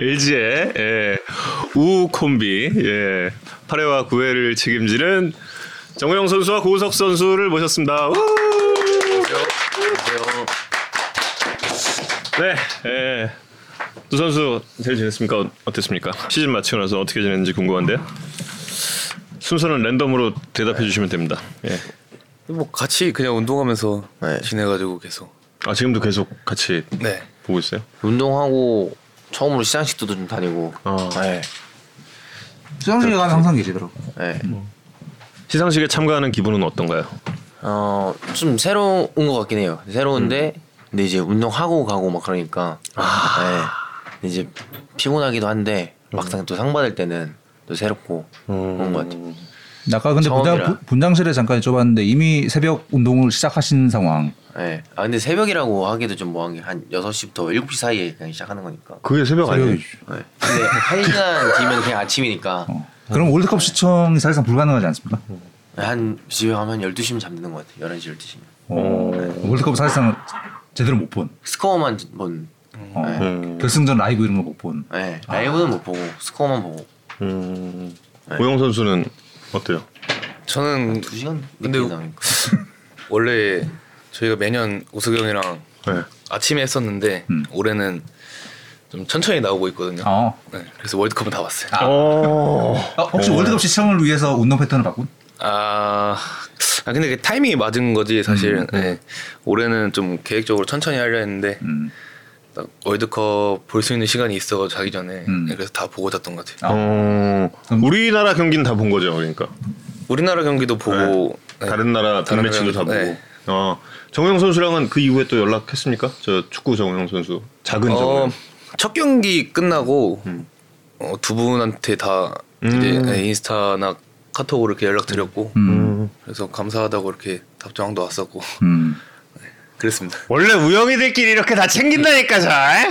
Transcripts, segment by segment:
LG의 예, 우 콤비 예, 8회와 9회를 책임지는 정우영 선수와 고우석 선수를 모셨습니다. 우! 네, 예. 두 선수 잘 지냈습니까? 어- 어땠습니까? 시즌 마치고 나서 어떻게 지냈는지 궁금한데요. 순서는 랜덤으로 대답해 주시면 됩니다. 예. 뭐 같이 그냥 운동하면서 네. 지내가지고 계속 아 지금도 계속 같이 네 보고 있어요? 운동하고 처음으로 시상식도 좀 다니고. 어. 네. 수영실에 가면 항상 계시더라고. 네. 시상식에 참가하는 기분은 어떤가요? 어, 좀 새로운 것 같긴 해요. 새로운데, 근데 이제 운동하고 가고 막 그러니까. 네. 근데 이제 피곤하기도 한데, 막상 또 상 받을 때는 또 새롭고 그런 것 같아요. 아까 근데 처음이라. 분장, 부- 분장 실에 잠깐 여쭤봤는데 이미 새벽 운동을 시작하신 상황. 네. 아, 근데 새벽이라고 하기도 좀 뭐한 게한 6시부터 7시 사이에 그냥 시작하는 거니까. 그게 새벽 아니에요? 네. 근데 한 시간 뒤면 그냥 아침이니까. 어. 그럼 월드컵 시청이 사실상 불가능하지 않습니까? 한 집에 가면 12시면 잠드는 것 같아요. 11시, 12시면. 어. 월드컵 사실상 제대로 못 본. 스코어만 본. 어. 네. 음. 결승전 라이브 이런 거 못 본. 네. 라이브는 못 보고 스코어만 보고. 음. 네. 고영 선수는 어때요? 저는 2시간 근데 늦게 나오니까. 원래 저희가 매년 우석형이랑 네. 아침에 했었는데 음. 올해는 좀 천천히 나오고 있거든요 어. 네, 그래서 월드컵은 다 왔어요 아. 어. 어, 혹시 월드컵 시청을 위해서 운동 패턴을 바꾼? 아, 아 근데 그 타이밍이 맞은 거지 사실 음, 네. 올해는 좀 계획적으로 천천히 하려 했는데 음. 딱 월드컵 볼 수 있는 시간이 있어 자기 전에 음. 네, 그래서 다 보고 잤던 것 같아요 어. 우리나라 경기는 다 본 거죠, 그러니까. 우리나라 경기도 보고 네. 다른 나라 다른 빅매치도 다 보고. 네. 어. 정우영 선수랑은 그 이후에 또 연락했습니까? 저 축구 정우영 선수. 작은 어, 정우영. 첫 경기 끝나고 음. 어, 두 분한테 다 음. 이제 네, 인스타나 카톡으로 이렇게 연락 드렸고 음. 그래서 감사하다고 이렇게 답장도 왔었고 음. 그랬습니다. 원래 우영이들끼리 이렇게 다 챙긴다니까 잘.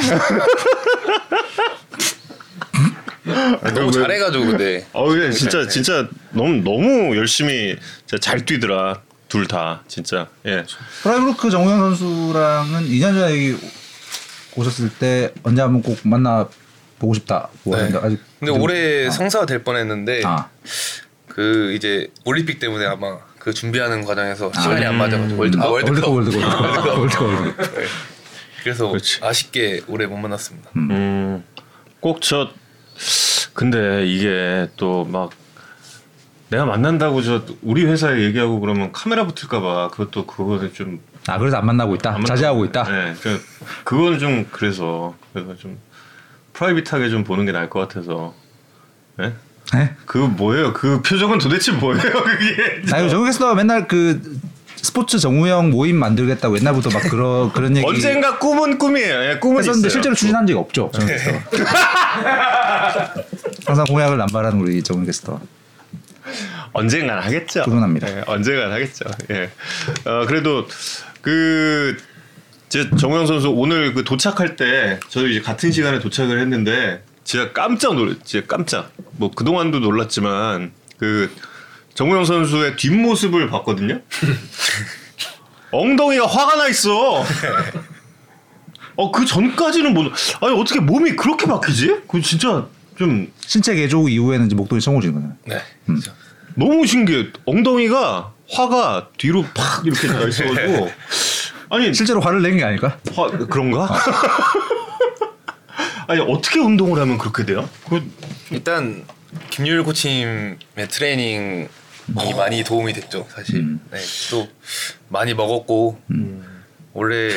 너무 잘해가지고 근데 어, 그래 진짜 진짜 너무 너무 열심히 진짜 잘 뛰더라. 둘 다 진짜. 예. 프라이부르크 정우영 선수랑은 2년 전에 여기 오셨을 때 언제 한번 꼭 만나 보고 싶다. 뭐 네. 했는데 아직 근데 좀- 올해 아. 성사가 될 뻔했는데 아. 그 이제 올림픽 때문에 아마 그 준비하는 과정에서 시간이 음. 안 맞아가지고 월드컵 아, 월드컵, 월드컵 월드컵 월드컵 월드컵. 네. 그래서 그렇지. 아쉽게 올해 못 만났습니다. 음. 꼭 저 근데 이게 또 막 내가 만난다고 저 우리 회사에 얘기하고 그러면 카메라 붙을까봐 그것도 그거는 좀 아 그래서 안 만나고 있다. 안 자제하고 있다. 네, 그 그건 좀 그래서 그래서 좀 프라이빗하게 좀 보는 게 나을 것 같아서. 네? 네? 그 뭐예요? 그 표정은 도대체 뭐예요? 그게 정우 캐스터가 맨날 그 스포츠 정우영 모임 만들겠다고 옛날부터 막 그런 그런 얘기 언젠가 꿈은 꿈이에요. 예, 꿈은 있어요. 실제로 추진한 적이 없죠. 정우 캐스터. 항상 공약을 남발하는 우리 정우 캐스터. 언젠간 하겠죠. 꾸준합니다. 예, 언젠간 하겠죠. 예. 어, 그래도 그 제 정우영 선수 오늘 그 도착할 때 저희 이제 같은 시간에 도착을 했는데 진짜 깜짝 놀랐, 진짜 깜짝. 뭐 그동안도 놀랐지만 그 정우영 선수의 뒷모습을 봤거든요. 엉덩이가 화가 나 있어. 어 그 전까지는 뭐 아니 어떻게 몸이 그렇게 바뀌지? 그 진짜 좀 신체 개조 이후에는 이제 목도리 청호진 거잖아요. 네. 음. 너무 신기해. 엉덩이가 화가 뒤로 팍 이렇게 나 있어가지고 아니 실제로 화를 낸 게 아닐까? 화 그런가? 아니 어떻게 운동을 하면 그렇게 돼요? 그 일단 김율 코치님의 트레이닝이 많이 도움이 됐죠 사실. 음. 네. 또 많이 먹었고 원래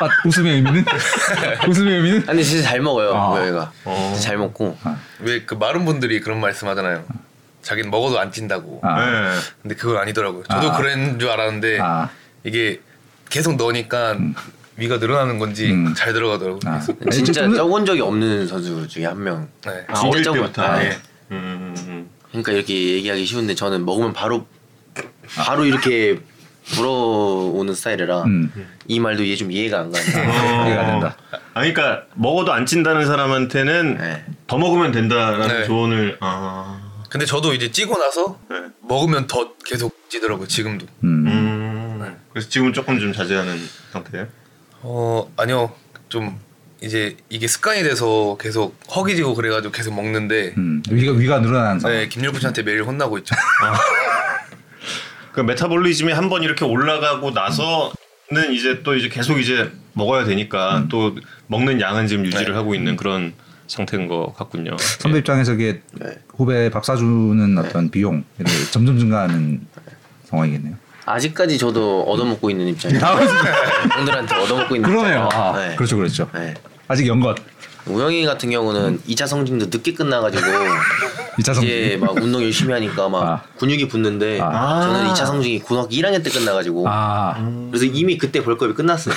아, 웃음의 의미는? 웃음의 의미는? 아니 진짜 잘 먹어요. 아. 고양이가. 어. 잘 먹고. 왜그 마른 분들이 그런 말씀하잖아요. 자기는 먹어도 안 찐다고. 아. 네. 근데 그건 아니더라고요. 저도 아. 그런 줄 알았는데 아. 이게 계속 넣으니까 위가 늘어나는 건지 음. 잘 들어가더라고요. 아. 그래서 진짜 적은 적이 없는 선수 중에 한 명. 네. 아, 진짜 적은 때부터. 아, 네. 예. 음, 음, 그러니까 이렇게 얘기하기 쉬운데 저는 먹으면 바로 바로 이렇게 불어오는 스타일이라 음. 이 말도 이해 좀 이해가 안 가는데 음. 이해가 된다. 아, 그러니까 먹어도 안 찐다는 사람한테는 네. 더 먹으면 된다라는 네. 조언을. 아. 근데 저도 이제 찌고 나서 네. 먹으면 더 계속 찌더라고요. 지금도. 음. 음. 그래서 지금 조금 좀 자제하는 상태예요. 어 아니요 좀 이제 이게 습관이 돼서 계속 허기지고 그래가지고 계속 먹는데 음, 위가 위가 늘어나는 상황. 네, 김일구 씨한테 매일 혼나고 있죠. 그 메타볼리즘이 한 번 이렇게 올라가고 나서는 이제 또 이제 계속 이제 먹어야 되니까 또 먹는 양은 지금 유지를 네. 하고 있는 그런 상태인 것 같군요. 선배 입장에서 이게 네. 후배 밥 사주는 어떤 비용 이렇게 점점 증가하는 상황이겠네요. 아직까지 저도 얻어먹고 있는 입장이에요. 형들한테 얻어먹고 있는 그러네요. 입장이에요. 아, 네. 그렇죠, 그렇죠. 네. 아직 연것 우영이 같은 경우는 2차 성징도 늦게 끝나가지고 2차 성징. 이제 막 운동 열심히 하니까 막 아. 근육이 붙는데 아. 저는 2차 성징이 고등학교 1학년 때 끝나가지고 아 그래서 이미 그때 벌크업이 끝났어요.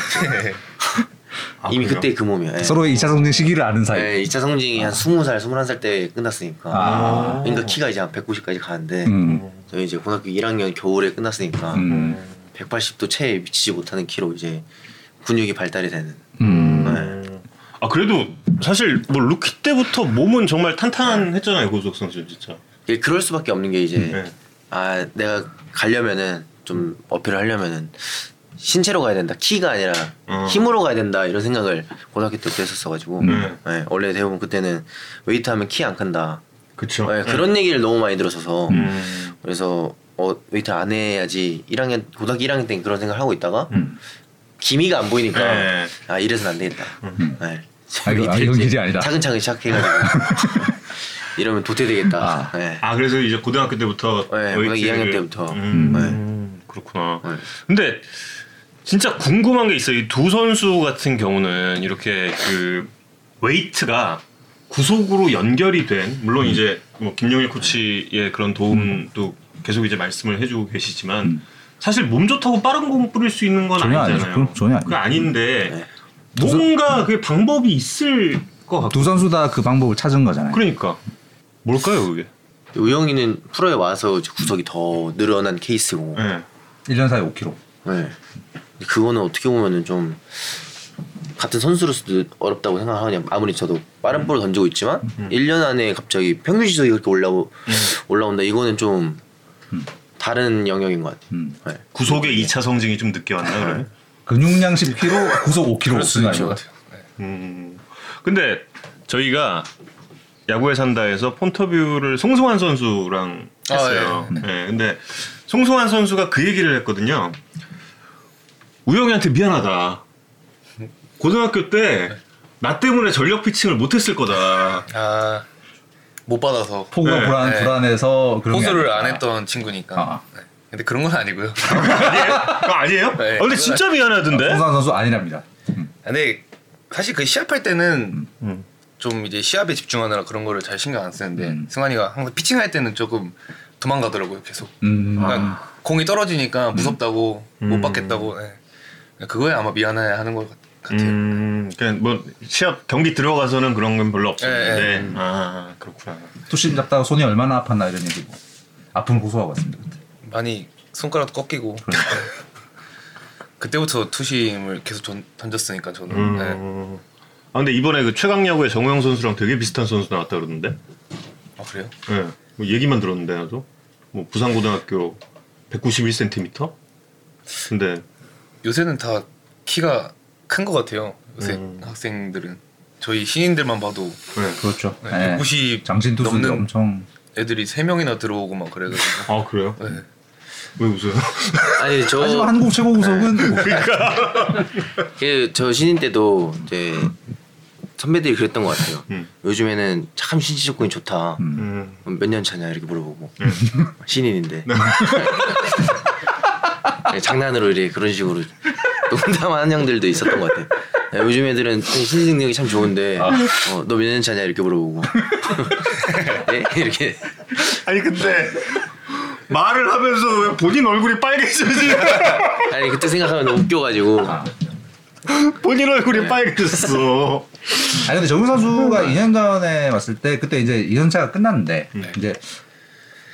아, 이미 그래요? 그때 그 몸이에요. 네. 서로의 2차 성징 시기를 아는 사이. 네, 2차 성징이 한 20살, 21살 때 끝났으니까. 아. 그러니까 키가 이제 한 190까지 가는데 음. 저희 이제 고등학교 1학년 겨울에 끝났으니까 음. 180도 채에 미치지 못하는 키로 이제 근육이 발달이 되는. 음. 네. 아 그래도 사실 뭐 루키 때부터 몸은 정말 탄탄했잖아요 고우석 선수 진짜. 이게 그럴 수밖에 없는 게 이제 네. 아 내가 가려면은 좀 어필을 하려면은 신체로 가야 된다 키가 아니라 어. 힘으로 가야 된다 이런 생각을 고등학교 때부터 했었어가지고 음. 네, 원래 대부분 그때는 웨이트 하면 키 안 큰다 그쵸. 네, 그런 얘기를 너무 많이 들었어서 음. 그래서 어 웨이트 안 해야지 1학년 고등학교 1학년 때 그런 생각을 하고 있다가 음. 기미가 안 보이니까 네. 아 이래서는 안 되겠다 네. 아, 이거- 아, 이건 길이 아니다. 차근차근 시작해가지고 이러면 도태되겠다 아. 네. 아 그래서 이제 고등학교 때부터 네, 고등학교 2학년 때부터. 음, 그렇구나. 네. 근데 진짜 궁금한 게 있어요. 이 두 선수 같은 경우는 이렇게 그 웨이트가 구속으로 연결이 된 물론 이제 뭐 김용일 코치의 그런 도움도 계속 이제 말씀을 해주고 계시지만 음. 사실 몸 좋다고 빠른 공 뿌릴 수 있는 건 전혀 아니잖아요. 아니죠. 그럼 전혀 아니죠. 그거 아닌데 네. 뭔가 그 방법이 있을 것 같고 두 선수 다 그 방법을 찾은 거잖아요. 그러니까 뭘까요 그게? 우영이는 프로에 와서 구석이 더 늘어난 케이스고 네. 1년 사이 5kg. 네. 그거는 어떻게 보면은 좀 같은 선수로서도 어렵다고 생각하냐 아무리 저도 빠른 볼을 던지고 있지만 1년 안에 갑자기 평균 시속이 그렇게 올라오, 올라온다 이거는 좀 다른 영역인 것 같아요 음. 네. 구속의 2차 성징이 좀 늦게 왔나 그러면? 근육량 10kg, 구속 5kg. 그럴 수 있는 것. 같아요. 네. 음. 근데 저희가 야구에 산다에서 폰터뷰를 송승환 선수랑 아, 했어요. 네. 근데 송승환 선수가 그 얘기를 했거든요. 우영이한테 미안하다. 고등학교 때 나 때문에 전력 피칭을 못했을 거다. 아, 못 받아서 포구가 네. 불안, 네. 불안해서 그런 아닐까. 안 했던 친구니까. 아. 네. 근데 그런 건 아니고요. 아니에요? 그거 아니에요? 네. 아, 근데 진짜 미안하던데. 송상 선수 아니랍니다. 음. 근데 사실 그 시합할 때는 음. 좀 이제 시합에 집중하느라 그런 거를 잘 신경 안 쓰는데 음. 승환이가 항상 피칭할 때는 조금 도망가더라고요 계속. 음. 그러니까 공이 떨어지니까 무섭다고 음. 못 받겠다고. 네. 그거에 아마 미안해 하는 것 같- 같아요. 음, 그냥 뭐 시합 경기 들어가서는 그런 건 별로 없었는데. 네, 네. 아 그렇구나. 투심 잡다가 손이 얼마나 아팠나 이런 얘기고. 아픔 고소하고 왔습니다. 그때. 많이 손가락도 꺾이고. 그러니까. 그때부터 투심을 계속 던, 던졌으니까 저는. 음. 네. 아 근데 이번에 그 최강야구의 정우영 선수랑 되게 비슷한 선수 나왔다 그러던데. 아 그래요? 예. 뭐 얘기만 들었는데 나도. 뭐 부산고등학교 191cm. 근데 요새는 다 키가 큰 것 같아요. 요새 음. 학생들은 저희 신인들만 봐도 네. 그렇죠. 네, 네. 190 장신 넘는 엄청 애들이 세 명이나 들어오고 막 그래가지고. 아 그래요? 네. 왜 웃어요? 아니 저 하지만 한국 최고 구속은 뭐 그, 저 신인 때도 이제 선배들이 그랬던 것 같아요. 음. 요즘에는 참 신체 조건이 좋다. 음. 몇 년 차냐 이렇게 물어보고 신인인데 네, 장난으로 이래 그런 식으로 농담하는 형들도 있었던 것 같아요. 야, 요즘 애들은 신체 능력이 참 좋은데 어, 너몇 년 차냐 이렇게 물어보고 네? 이렇게 아니 근데 말을 하면서 왜 본인 얼굴이 빨개지지? 아니 그때 생각하면 너무 웃겨가지고 본인 얼굴이 빨개졌어. 아니 근데 정우 선수가 2년 전에 왔을 때 그때 이제 2년차가 끝났는데 이제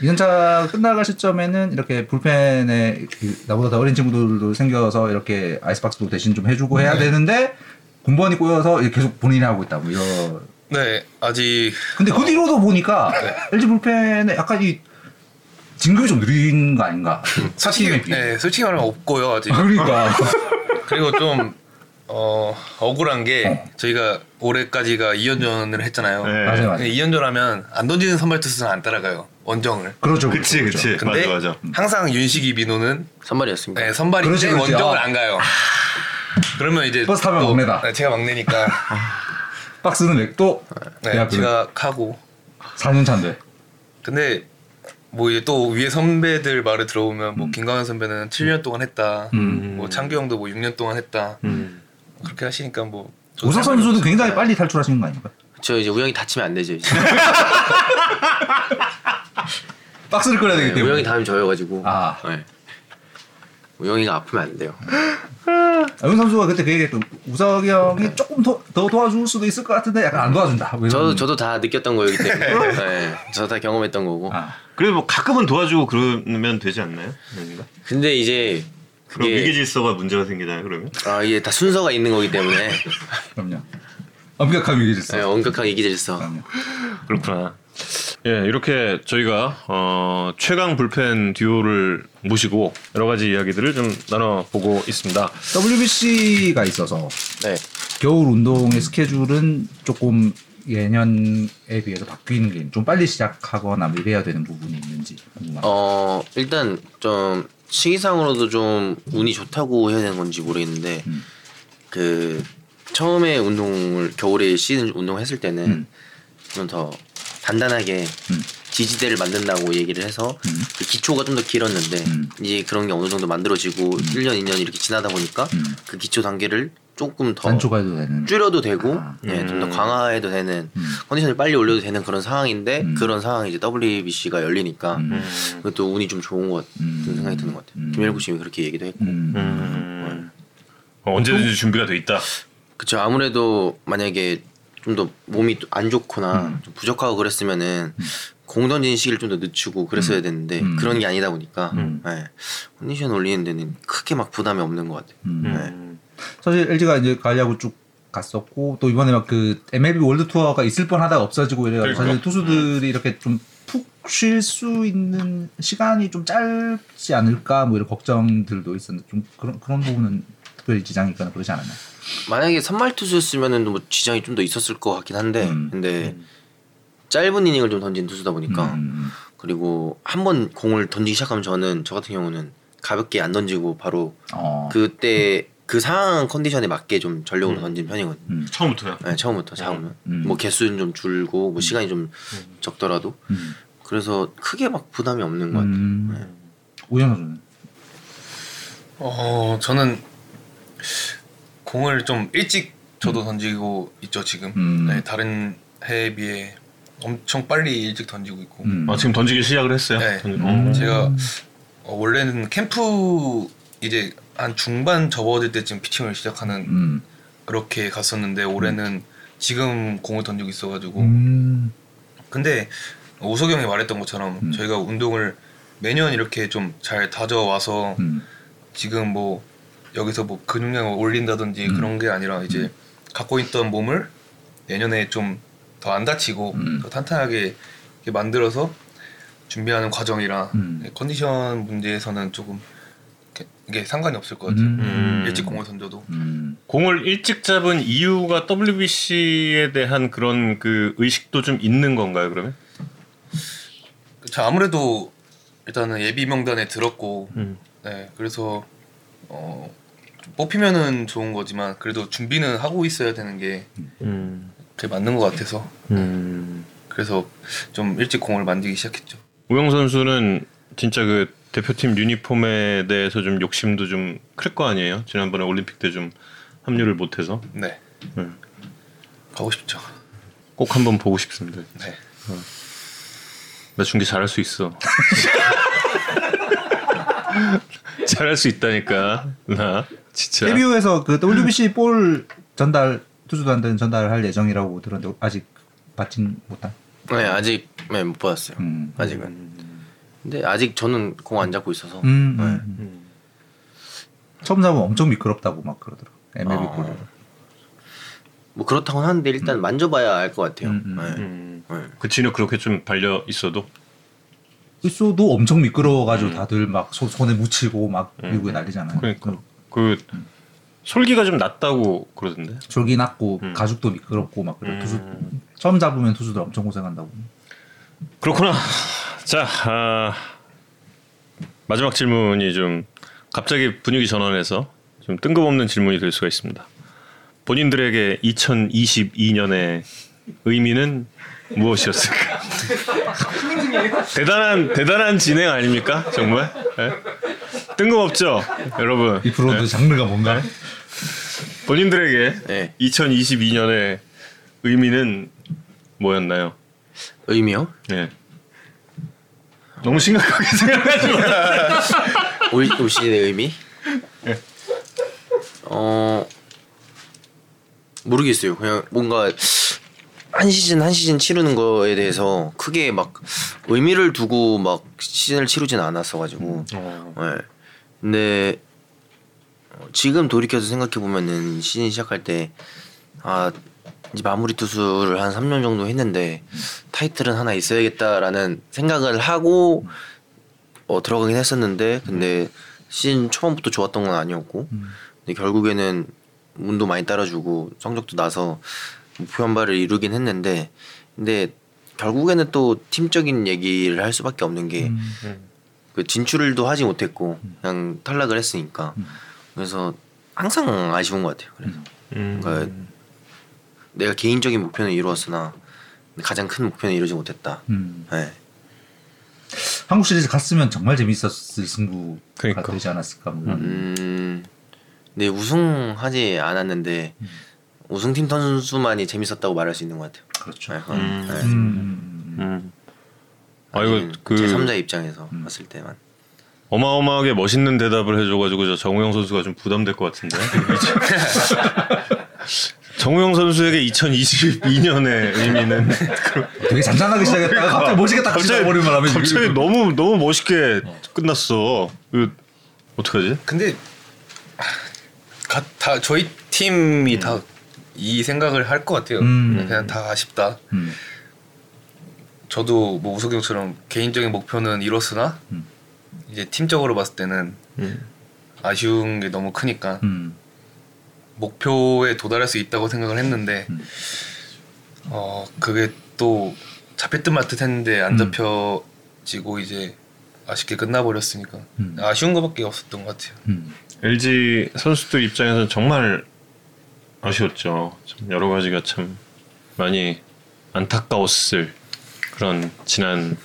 2년차 끝나갈 시점에는 이렇게 불펜에 그 나보다 더 어린 친구들도 생겨서 이렇게 아이스박스도 대신 좀 해주고 해야 되는데 군번이 꼬여서 계속 본인이 하고 있다 뭐 이런 네 아직 근데 그 뒤로도 보니까 LG 불펜에 약간 이 진급이 좀 느린 거 아닌가 솔직히 비해 네 솔직히 말하면 없고요 아직. 그러니까 그리고 좀 어 억울한 게 저희가 올해까지가 2연전을 했잖아요. 네. 맞아요, 맞아요. 2연전 하면 안 던지는 선발 투수는 안 따라가요. 원정을. 그렇죠. 그치 그렇죠. 그치 근데 맞아 맞아. 항상 윤식이 민호는 선발이었습니다. 네, 선발인데 그렇지, 그렇지. 원정을 아. 안 가요. 그러면 이제 버스 타면 또- 막내다. 네, 제가 막내니까 박스는 맥도 네, 대학교 제가 하고 4년 차인데. 근데 뭐 이제 또 위에 선배들 말을 들어보면 뭐 김광현 선배는 7년 동안 했다. 음. 뭐 창규 형도 뭐 6년 동안 했다. 음. 그렇게 하시니까 뭐 저도 상관이 선수도 없어요. 굉장히 빨리 탈출하신 거 아닌가요? 저 이제 우영이 다치면 안 되죠. 이제. 박스를 끌어야 되기 네, 때문에. 우영이 다음에 저여가지고. 아. 네. 우영이가 아프면 안 돼요. 영 선수가 그때 그 얘기했던 우석이 형이 조금 더, 더 도와줄 수도 있을 것 같은데 약간 안 도와준다. 뭐 저도 저도 다 느꼈던 거이기 때문에. 네, 저도 다 경험했던 거고. 아, 그래도 뭐 가끔은 도와주고 그러면 되지 않나요? 아닌가? 근데 이제 그럼 위기 질서가 문제가 생기나요 그러면? 아 이게 다 순서가 있는 거기 때문에 그럼요. 엄격한 위기 질서. 네, 엄격하게 이기질서 그럼요. 그렇구나. 예, 이렇게 저희가 어, 최강 불펜 듀오를 모시고 여러 가지 이야기들을 좀 나눠보고 있습니다. WBC가 있어서 네. 겨울 운동의 스케줄은 조금 예년에 비해서 바뀌는 게 좀 빨리 시작하거나 뭐 이래야 되는 부분이 있는지 궁금합니다. 어 일단 좀 시기상으로도 좀 운이 좋다고 해야 되는 건지 모르겠는데 음. 그 처음에 운동을 겨울에 시즌 운동했을 때는 음. 좀더 단단하게 음. 지지대를 만든다고 얘기를 해서 음. 그 기초가 좀 더 길었는데 음. 이제 그런 게 어느 정도 만들어지고 1년 2년 이렇게 지나다 보니까 음. 그 기초 단계를 조금 더 단초가도 되는. 줄여도 되고 아. 예, 좀더 음. 강화해도 되는 음. 컨디션을 빨리 올려도 되는 그런 상황인데 음. 그런 상황이 이제 WBC가 열리니까 음. 그것도 운이 좀 좋은 것 같은 음. 생각이 드는 것 같아요. 음. 김일구 씨이 그렇게 얘기도 했고. 음. 음. 어, 언제든지 준비가 돼 있다. 그쵸 아무래도 만약에 좀 더 몸이 또안 좋거나 음. 좀 부족하고 그랬으면은 공 던지는 시기를 좀 더 늦추고 그랬어야 되는데 음. 그런 게 아니다 보니까 음. 예, 컨디션 올리는 데는 크게 막 부담이 없는 것 같아요. 음. 음. 사실 LG가 이제 가려고 쭉 갔었고 또 이번에 막 그 MLB 월드 투어가 있을 뻔하다가 없어지고 이래가지고 그러니까. 사실 투수들이 이렇게 좀 푹쉴수 있는 시간이 좀 짧지 않을까 뭐 이런 걱정들도 있었는데 좀 그런 그런 부분은 특별히 지장이 있거나 그러지 않았나요? 만약에 선발 투수였으면은 뭐 지장이 좀 더 있었을 것 같긴 한데 음. 근데 짧은 이닝을 좀 던진 투수다 보니까 음. 그리고 한 번 공을 던지기 시작하면 저는 저 같은 경우는 가볍게 안 던지고 바로 어. 그때 그 상황 컨디션에 맞게 좀 전력으로 음. 던진 편이거든요. 음. 처음부터요. 네, 처음부터 잡으면 음. 뭐 개수는 좀 줄고 뭐 시간이 좀 적더라도 음. 그래서 크게 막 부담이 없는 것 같아요. 음. 오현 선수는 어 저는 공을 좀 일찍 저도 던지고 있죠 지금. 음. 네, 다른 해에 비해 엄청 빨리 일찍 던지고 있고. 음. 아, 지금 던지기 시작을 했어요. 네. 던- 음. 어. 제가 어, 원래는 캠프 이제 한 중반 접어들 때쯤 피칭을 시작하는 음. 그렇게 갔었는데 올해는 지금 공을 던지고 있어가지고 음. 근데 오석이 형이 말했던 것처럼 음. 저희가 운동을 매년 이렇게 좀 잘 다져와서 음. 지금 뭐 여기서 뭐 근육량을 올린다든지 음. 그런 게 아니라 이제 갖고 있던 몸을 내년에 좀 더 안 다치고 음. 더 탄탄하게 이렇게 만들어서 준비하는 과정이라 음. 네, 컨디션 문제에서는 조금 이게 상관이 없을 것 같아요. 음. 일찍 공을 던져도 음. 공을 일찍 잡은 이유가 WBC에 대한 그런 그 의식도 좀 있는 건가요, 그러면? 자 아무래도 일단은 예비 명단에 들었고 음. 네 그래서 어좀 뽑히면은 좋은 거지만 그래도 준비는 하고 있어야 되는 게 음. 그게 맞는 것 같아서 음. 그래서 좀 일찍 공을 만들기 시작했죠. 우영 선수는 진짜 그 대표팀 유니폼에 대해서 좀 욕심도 좀 클 거 아니에요? 지난번에 올림픽 때 좀 합류를 못해서 네 음. 가고 싶죠. 꼭 한번 보고 싶습니다. 네. 나 중계 잘할 수 있어. 잘할 수 있다니까 나 진짜. KBO에서 그 WBC 볼 전달 투수들한테는 전달할 예정이라고 들었는데 아직 받진 못한. 네 아직 네, 못 받았어요. 음. 아직은. 근데 아직 저는 공 안 잡고 있어서. 음, 네. 음, 음. 처음 잡으면 엄청 미끄럽다고 막 그러더라고. MLB 아. 볼을. 뭐 그렇다고는 하는데 일단 만져봐야 알 것 같아요. 음, 음, 네. 음. 네. 그 진흙 그렇게 좀 발려 있어도 있어도 엄청 미끄러워가지고 다들 막 손, 손에 묻히고 막 음. 미국에 난리잖아요. 그러니까 그 솔기가 좀 낮다고 그러던데. 졸기 났고 음. 가죽도 미끄럽고 막 그래. 음. 투수 처음 잡으면 투수들 엄청 고생한다고. 그렇구나. 자 아, 마지막 질문이 좀 갑자기 분위기 전환해서 좀 뜬금없는 질문이 될 수가 있습니다. 본인들에게 2022년의 의미는 무엇이었을까? 대단한 대단한 진행 아닙니까? 정말 예? 뜬금없죠, 여러분. 이 프로드 장르가 뭔가? 본인들에게 네. 2022년의 의미는 뭐였나요? 의미요? 네. 너무 심각하게 생각하지 마. 올, 올 시즌의 의미? 예. 어 모르겠어요. 그냥 뭔가 한 시즌 한 시즌 치르는 거에 대해서 크게 막 의미를 두고 막 시즌을 치르진 않았어 가지고. 네. 근데 어, 지금 돌이켜서 생각해 보면은 시즌 시작할 때 아 이제 마무리 투수를 한 3년 정도 했는데 타이틀은 하나 있어야겠다라는 생각을 하고 어, 들어가긴 했었는데 근데 시즌 초반부터 좋았던 건 아니었고 근데 결국에는 운도 많이 따라주고 성적도 나서 목표 한 발을 이루긴 했는데 근데 결국에는 또 팀적인 얘기를 할 수밖에 없는 게 음. 그 진출도 하지 못했고 그냥 탈락을 했으니까 그래서 항상 아쉬운 것 같아요. 그래서 음. 그러니까 내가 개인적인 목표는 이루었으나 가장 큰 목표는 이루지 못했다. 음. 네. 한국 시리즈 갔으면 정말 재밌었을 승부가 그러니까. 되지 않았을까 뭐. 음, 네 우승하지 않았는데 우승팀 선수만이 재밌었다고 말할 수 있는 것 같아요. 그렇죠. 네, 음. 네. 음, 음, 음. 음. 아 이거 그 제 3자 입장에서 봤을 때만. 어마어마하게 멋있는 대답을 해줘가지고 저 정우영 선수가 좀 부담될 것 같은데. 정우영 선수에게 2022년의 의미는 되게 잔잔하게 시작했다가 갑자기 멋있게 딱 하면 아, 갑자기 너무 너무 멋있게 끝났어. 그 어떡하지? 근데 가, 다 저희 팀이 다 이 생각을 할 것 같아요. 음. 그냥 다 아쉽다. 음. 저도 뭐 우석이 형처럼 개인적인 목표는 이뤘으나 음. 이제 팀적으로 봤을 때는 음. 아쉬운 게 너무 크니까 음. 목표에 도달할 수 있다고 생각을 했는데 음. 어 그게 또 잡힐 듯말듯 했는데 안 음. 잡혀지고 이제 아쉽게 끝나버렸으니까 음. 아쉬운 것밖에 없었던 것 같아요. 음. LG 선수들 입장에서는 정말 아쉬웠죠. 참 여러 가지가 참 많이 안타까웠을 그런 지난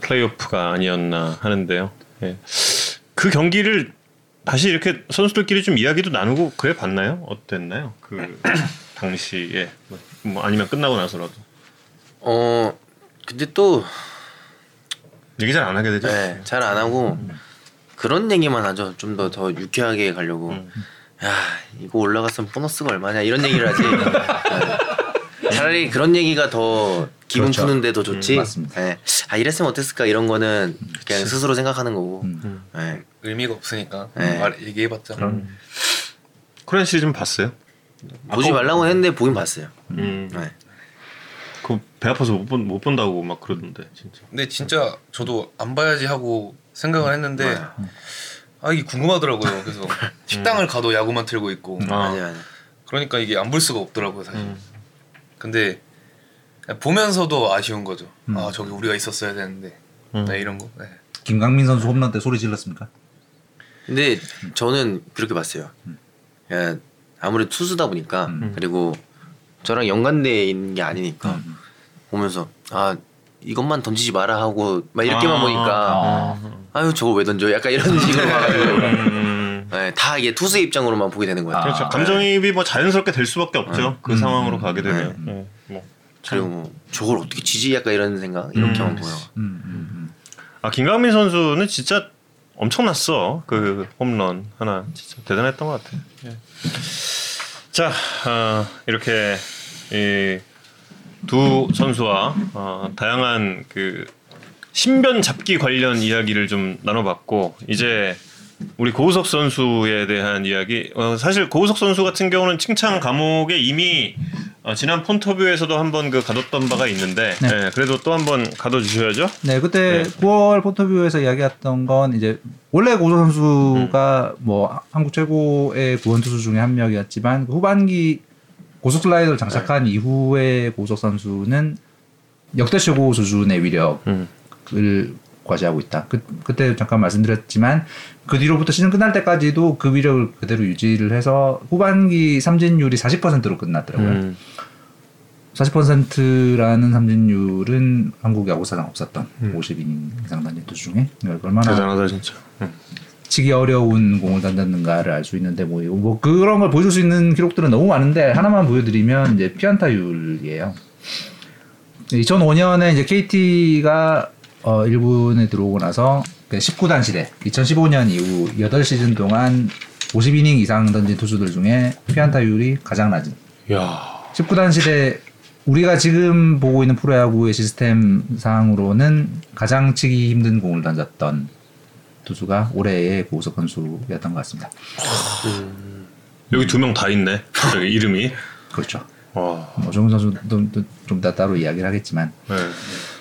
플레이오프가 아니었나 하는데요. 예. 그 경기를 다시 이렇게 선수들끼리 좀 이야기도 나누고 그래 봤나요? 어땠나요? 그 당시에 뭐, 뭐 아니면 끝나고 나서라도 어 근데 또 얘기 잘 안 하게 되죠. 네, 잘 안 하고 그런 얘기만 하죠. 좀 더더 유쾌하게 가려고. 음. 야 이거 올라갔으면 보너스가 얼마냐 이런 얘기를 하지. 네. 차라리 그런 얘기가 더 기분 그렇죠. 푸는데 더 좋지. 음, 맞습니다. 네. 아 이랬으면 어땠을까 이런 거는 그냥 스스로 생각하는 거고. 음. 네. 의미가 없으니까 네. 말 얘기해봤자 그럼. 코리안 시리즈 좀 봤어요? 보지 말라고 했는데 보긴 봤어요. 음. 네. 그배 아파서 못, 본, 못 본다고 막 그러던데 진짜. 근데 진짜 저도 안 봐야지 하고 생각을 했는데 네. 아 이게 궁금하더라고요. 그래서 식당을 가도 야구만 틀고 있고 아. 맞아요, 맞아요. 그러니까 이게 안 볼 수가 없더라고요 사실. 음. 근데 보면서도 아쉬운 거죠. 음. 아 저기 우리가 있었어야 되는데 음. 네, 이런 거. 네. 김강민 선수 홈런 때 소리 질렀습니까? 근데 저는 그렇게 봤어요. 야, 아무래도 투수다 보니까 음. 그리고 저랑 연관돼 있는 게 아니니까 음. 보면서 아 이것만 던지지 마라 하고 막 이렇게만 아. 보니까 아. 아유 저거 왜 던져? 약간 이런 식으로 봐가지고 음. 네, 다 이게 투수의 입장으로만 보게 되는 거예요. 그렇죠. 아, 감정이입이 뭐 자연스럽게 될 수밖에 없죠. 그 음. 상황으로 가게 되면. 음. 네. 뭐. 그리고 뭐 저걸 어떻게 지지? 약간 이런 생각 보여. 음, 음, 아 김강민 선수는 진짜 엄청났어. 그 홈런 하나 진짜 대단했던 것 같아. 예. 자 아, 이렇게 이 두 선수와 어, 다양한 그 신변 잡기 관련 이야기를 좀 나눠봤고 이제 우리 고우석 선수에 대한 이야기 어, 사실 고우석 선수 같은 경우는 칭찬 감옥에 이미 어, 지난 폰터뷰에서도 한번 그 가뒀던 바가 있는데 네. 예, 그래도 또 한번 가둬주셔야죠. 네, 그때 네. 9월 포터뷰에서 이야기했던 건 이제 원래 고소 선수가 뭐 한국 최고의 구원 투수 중에 한 명이었지만 그 후반기 고속 슬라이더를 장착한 이후의 고속 선수는 역대 최고 수준의 위력을 음. 과시하고 있다. 그, 그때 잠깐 말씀드렸지만 그 뒤로부터 시즌 끝날 때까지도 그 위력을 그대로 유지를 해서 후반기 삼진율이 40%로 끝났더라고요. 음. 40%라는 삼진율은 한국 야구사상 없었던 50이닝 이상 던진 투수 중에 얼마나 대단하다 진짜. 음. 치기 어려운 공을 던졌는가를 알 수 있는데 뭐, 뭐 그런 걸 보여줄 수 있는 기록들은 너무 많은데 하나만 보여드리면 이제 피안타율이에요. 2005년에 이제 KT가 어 1군에 들어오고 나서 19단 시대 2015년 이후 8시즌 동안 50이닝 이상 던진 투수들 중에 피안타율이 가장 낮은 야. 19단 시대 우리가 지금 보고 있는 프로야구의 시스템 상으로는 가장 치기 힘든 공을 던졌던 투수가 올해의 고우석 선수였던 것 같습니다. 여기 두 명 다 있네. 저기 이름이. 그렇죠. 와. 뭐 조용 선수도 좀더 따로 이야기를 하겠지만 네.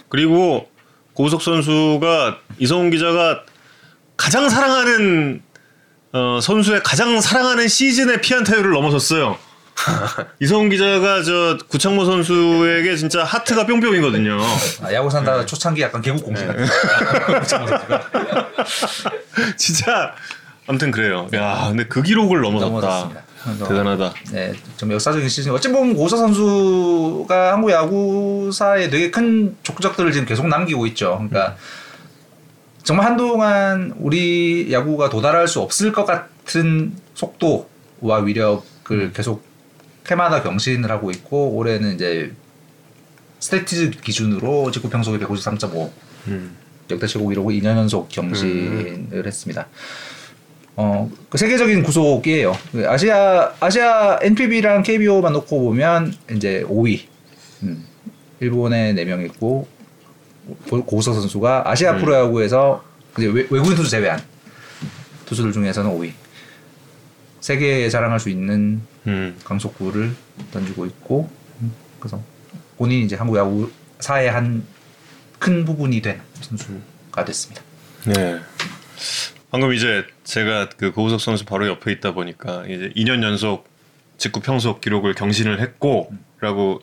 그리고 고우석 선수가 이성훈 기자가 가장 사랑하는 어, 선수의 가장 사랑하는 시즌의 피안타율을 넘어섰어요. 이성훈 기자가 저 구창모 선수에게 진짜 하트가 뿅뿅이거든요. 아, 야구 산다 초창기 약간 개국 공신 같은 진짜 아무튼 그래요. 야, 근데 그 기록을 넘어섰다. 대단하다. 네, 좀 역사적인 시즌. 어찌 보면 고우석 선수가 한국 야구사에 되게 큰 족적들을 지금 계속 남기고 있죠. 그러니까 정말 한동안 우리 야구가 도달할 수 없을 것 같은 속도와 위력을 계속 해마다 경신을 하고 있고 올해는 이제 스태티즈 기준으로 직구 평속이 153.5 음. 역대 최고 기록을 2년 연속 경신을 했습니다. 어, 그 세계적인 구속이에요. 그 아시아 아시아 NPB랑 KBO만 놓고 보면 이제 5위. 음, 일본에 4명 있고 고- 고우석 선수가 아시아 음. 프로야구에서 이제 외, 외국인 투수 제외한 투수들 중에서는 5위. 세계에 자랑할 수 있는 음. 강속구를 던지고 있고 음, 그래서 본인이 이제 한국 야구 사의 한 큰 부분이 된 선수가 됐습니다. 네. 방금 이제 제가 그 고우석 선수 바로 옆에 있다 보니까 이제 2년 연속 직구 평속 기록을 경신을 했고라고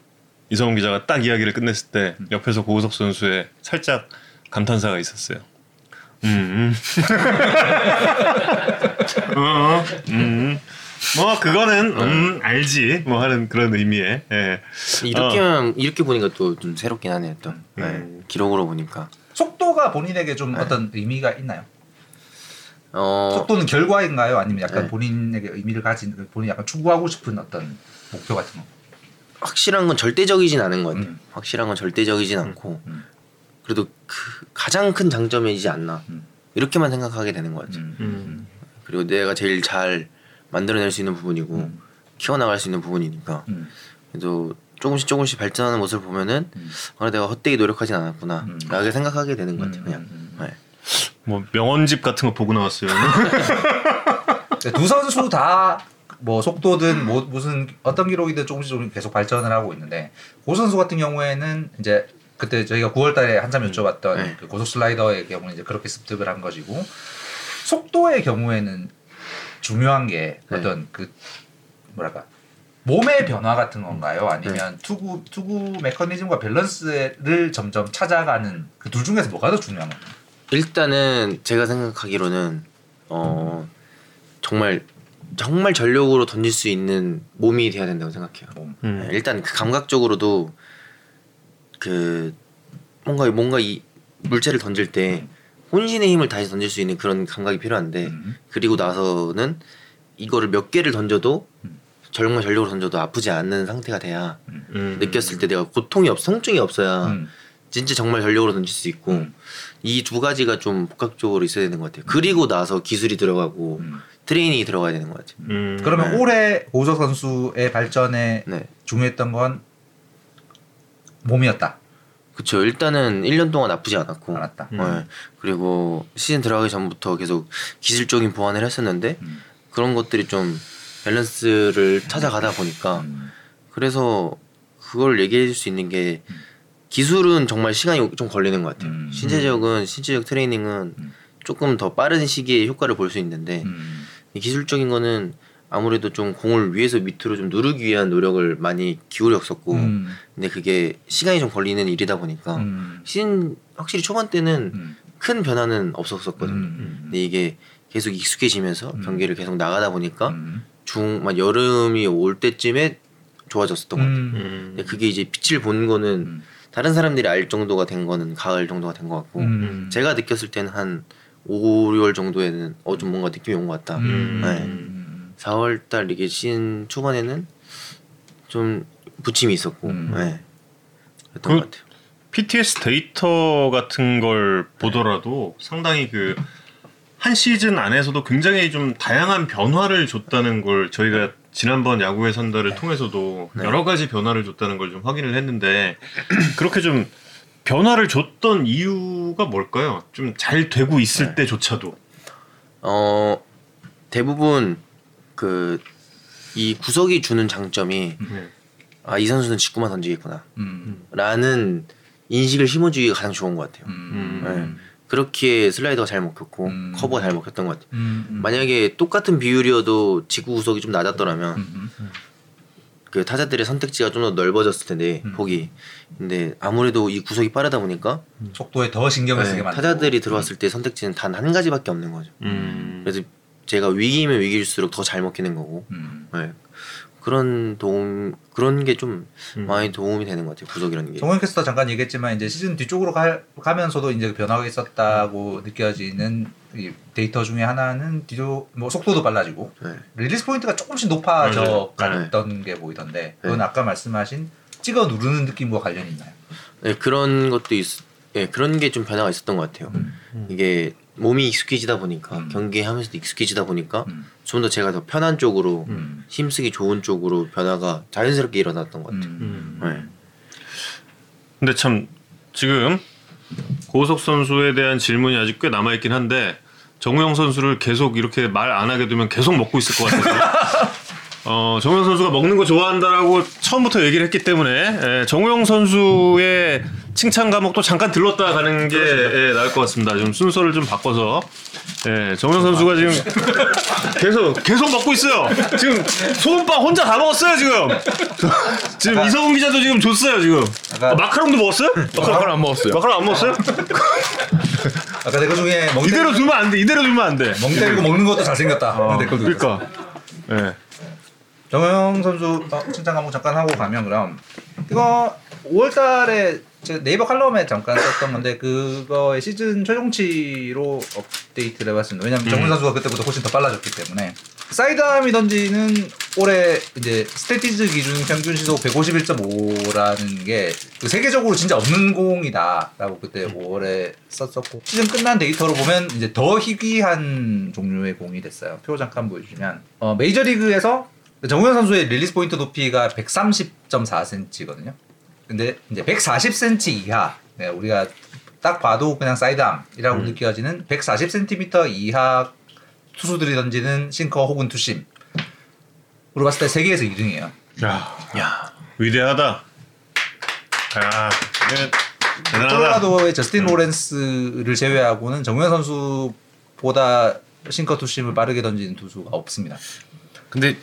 이성훈 기자가 딱 이야기를 끝냈을 때 옆에서 고우석 선수의 살짝 감탄사가 있었어요. 음. 음. 어, 음. 뭐 그거는 음 알지 뭐 하는 그런 의미의 예. 이렇게 어. 이렇게 보니까 또 좀 새롭긴 하네요. 또 네, 음. 기록으로 보니까 속도가 본인에게 좀 어떤 의미가 있나요? 어 속도는 결과인가요? 아니면 약간 네. 본인에게 의미를 가진 본인이 약간 추구하고 싶은 어떤 목표 같은 거? 확실한 건 절대적이진 않은 것 같아요. 음. 확실한 건 절대적이진 않고 음. 그래도 그 가장 큰 장점이지 않나 음. 이렇게만 생각하게 되는 것 같아요. 음. 음. 그리고 내가 제일 잘 만들어낼 수 있는 부분이고 음. 키워나갈 수 있는 부분이니까 음. 그래도 조금씩 조금씩 발전하는 모습을 보면은 음. 아, 내가 헛되이 노력하진 않았구나 음. 라고 생각하게 되는 것 같아요. 음. 그냥 음. 네. 뭐 명언집 같은 거 보고 나왔어요. 네, 두 선수 다 뭐 속도든 뭐 무슨 어떤 기록이든 조금씩 조금씩 계속 발전을 하고 있는데 고 선수 같은 경우에는 이제 그때 저희가 9월달에 한참 여쭤봤던 네. 그 고속 슬라이더의 경우는 이제 그렇게 습득을 한 것이고 속도의 경우에는 중요한 게 네. 어떤 그 뭐랄까 몸의 변화 같은 건가요? 아니면 투구 투구 메커니즘과 밸런스를 점점 찾아가는 그 둘 중에서 뭐가 더 중요한 건가요? 일단은 제가 생각하기로는 어 정말 정말 전력으로 던질 수 있는 몸이 돼야 된다고 생각해요. 몸. 음. 네, 일단 그 감각적으로도 그 뭔가 뭔가 이 물체를 던질 때 혼신의 힘을 다해서 던질 수 있는 그런 감각이 필요한데 음. 그리고 나서는 이거를 몇 개를 던져도 음. 정말 전력으로 던져도 아프지 않는 상태가 돼야 음. 느꼈을 때 내가 고통이 없 통증이 없어야 음. 진짜 정말 전력으로 던질 수 있고 음. 이두 가지가 좀 복합적으로 있어야 되는 것 같아요. 그리고 나서 기술이 들어가고 음. 트레이닝이 들어가야 되는 것 같아요. 음. 그러면 네. 올해 고우석 선수의 발전에 네, 중요했던 건 몸이었다. 그렇죠. 일단은 1년 동안 나쁘지 않았고, 알았다. 음. 네. 그리고 시즌 들어가기 전부터 계속 기술적인 보완을 했었는데 음. 그런 것들이 좀 밸런스를 찾아가다 보니까 음. 그래서 그걸 얘기해 줄 수 있는 게 기술은 정말 시간이 좀 걸리는 것 같아요. 음. 신체적은 신체적 트레이닝은 조금 더 빠른 시기에 효과를 볼 수 있는데 음. 이 기술적인 거는 아무래도 좀 공을 위에서 밑으로 좀 누르기 위한 노력을 많이 기울였었고 음. 근데 그게 시간이 좀 걸리는 일이다 보니까 음. 시즌 확실히 초반 때는 음. 큰 변화는 없었었거든요. 음. 근데 이게 계속 익숙해지면서 경기를 계속 나가다 보니까 음. 중, 막 여름이 올 때쯤에 좋아졌었던 것 같아요. 음. 음. 근데 그게 이제 빛을 본 거는 음. 다른 사람들이 알 정도가 된 거는 가을 정도가 된 것 같고 음. 제가 느꼈을 때는 한 5, 6월 정도에는 어 좀 뭔가 느낌이 온 것 같다. 음. 네. 음. 4월 달 이게 시즌 초반에는 좀 부침이 있었고 음. 네. 그랬던 그- 것 같아요. PTS 데이터 같은 걸 보더라도 상당히 그 한 시즌 안에서도 굉장히 좀 다양한 변화를 줬다는 걸 저희가 지난번 야구의 산다를 통해서도 네. 여러 가지 변화를 줬다는 걸 좀 확인을 했는데 그렇게 좀 변화를 줬던 이유가 뭘까요? 좀 잘 되고 있을 네. 때조차도 어 대부분 그 이 구석이 주는 장점이 네. 아이 선수는 직구만 던지겠구나 음. 라는 인식을 심어주기가 가장 좋은 것 같아요. 음. 네. 그렇게 슬라이더가 잘 먹혔고 음. 커버가 잘 먹혔던 것 같아요. 음. 음. 만약에 똑같은 비율이어도 직구 구석이 좀 낮았더라면 음. 그 타자들의 선택지가 좀 더 넓어졌을 텐데 음. 폭이 근데 아무래도 이 구석이 빠르다 보니까 속도에 더 신경을 네, 쓰게 만들고 타자들이 들어왔을 때 선택지는 단 한 가지밖에 없는 거죠. 음. 그래서 제가 위기면 위기일수록 더 잘 먹히는 거고 음. 네. 그런 도움 그런 게좀 음. 많이 도움이 되는 것 같아요 구속이라는 게. 정원 캐스터 잠깐 얘기했지만 이제 시즌 뒤쪽으로 가, 가면서도 이제 변화가 있었다고 느껴지는 이 데이터 중에 하나는 뒤로 뭐 속도도 빨라지고 네. 릴리스 포인트가 조금씩 높아져 맞아요. 갔던 게 보이던데 그건 아까 말씀하신 찍어 누르는 느낌과 관련이 있나요? 네, 그런 것도 있, 네, 그런 게 좀 변화가 있었던 것 같아요. 이게 몸이 익숙해지다 보니까 음. 경기하면서도 익숙해지다 보니까 음. 좀더 제가 더 편한 쪽으로 음. 힘쓰기 좋은 쪽으로 변화가 자연스럽게 일어났던 것 같아요. 음. 네. 근데 참 지금 고우석 선수에 대한 질문이 아직 꽤 남아 있긴 한데 정우영 선수를 계속 이렇게 말 안 하게 두면 계속 먹고 있을 것 같아서 어, 정우영 선수가 먹는 거 좋아한다라고 처음부터 얘기를 했기 때문에 예, 정우영 선수의 칭찬 과목도 잠깐 들렀다 가는 게 예, 나을 것 같습니다. 좀 순서를 좀 바꿔서 예, 정우영 선수가 지금 계속 계속 먹고 있어요. 지금 소금빵 혼자 다 먹었어요 지금. 지금 이성훈 기자도 지금 줬어요 지금. 아까- 아, 마카롱도 먹었어요? 마카롱 안 먹었어요. 마카롱 안 먹었어요? 아까 댓글 중에 멍 이대로 때리고, 두면 안 돼. 이대로 두면 안 돼. 멍 때리고 먹는 것도 잘생겼다 댓글도 있었어요. 그러니까. 예. 정우영 선수 어, 칭찬 감옥 잠깐 하고 가면 그럼. 이거 5월달에 네이버 칼럼에 잠깐 썼던 건데 그거의 시즌 최종치로 업데이트를 해봤습니다. 왜냐하면 정우영 선수가 그때보다 훨씬 더 빨라졌기 때문에. 사이드암이 던지는 올해 이제 스태티즈 기준 평균 시속 151.5라는 게 그 세계적으로 진짜 없는 공이다라고 그때 5월에 썼었고 시즌 끝난 데이터로 보면 이제 더 희귀한 종류의 공이 됐어요. 표 잠깐 보여주시면. 어, 메이저리그에서 정우영 선수의 릴리스 포인트 높이가 130.4cm거든요. 근데 이제 140cm 이하 네, 우리가 딱 봐도 그냥 사이드암이라고 느껴지는 140cm 이하 투수들이 던지는 싱커 혹은 투심으로 봤을 때 세계에서 2등이에요. 야, 야, 위대하다. 야. 콜로라도의 저스틴 로렌스를 제외하고는 정우영 선수보다 싱커 투심을 빠르게 던지는 투수가 없습니다. 근데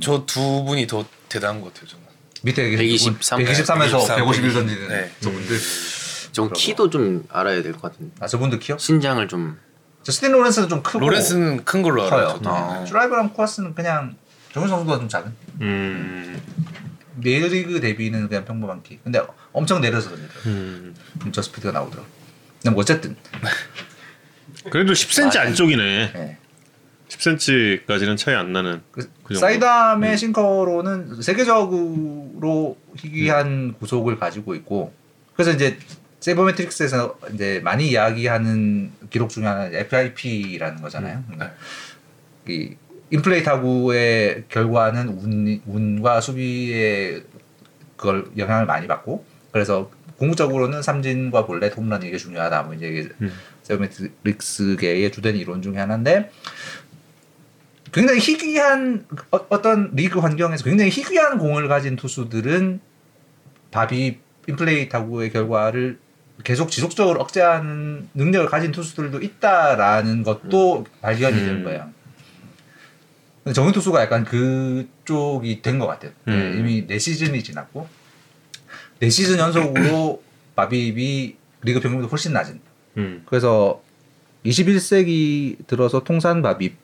저 두 분이 더 대단한 것 같아요. 저는. 밑에 123, 123에서 123, 151 던지는 네. 저분들. 좀 키도 좀 알아야 될 것 같은데 아 저분들 키요? 신장을 좀 저스틴 로렌스는 좀 크고 로렌스는 큰 걸로 알아요. 커요. 저도. 아. 슈라이버랑 코아스는 그냥 정우영 선수보다 좀 작은. 음. 메이저리그 대비는 그냥 평범한 키. 근데 엄청 내려서 던지더라고요. 음, 저 스피드가 나오더라고요. 근데 뭐 어쨌든 그래도 10cm 안쪽이네. 네. 10cm까지는 차이 안 나는. 그 그. 사이담의 싱커로는 세계적으로 희귀한 구속을 가지고 있고 그래서 이제 세이버매트릭스에서 이제 많이 이야기하는 기록 중에 하나 FIP라는 거잖아요. 그러니까 이 인플레이 타구의 결과는 운, 운과 수비에 그걸 영향을 많이 받고 그래서 궁극적으로는 삼진과 볼넷 홈런 이게 중요하다. 뭐 이제 이게 음. 세이버매트릭스계의 주된 이론 중에 하나인데 굉장히 희귀한 어, 어떤 리그 환경에서 굉장히 희귀한 공을 가진 투수들은 바비 인플레이 타구의 결과를 계속 지속적으로 억제하는 능력을 가진 투수들도 있다라는 것도 발견이 된 음. 거예요. 정윤 투수가 약간 그쪽이 된 것 같아요. 네, 음. 이미 네 시즌이 지났고 네 시즌 연속으로 바비입이 리그 평균보다 훨씬 낮은. 음. 그래서 21세기 들어서 통산 바비입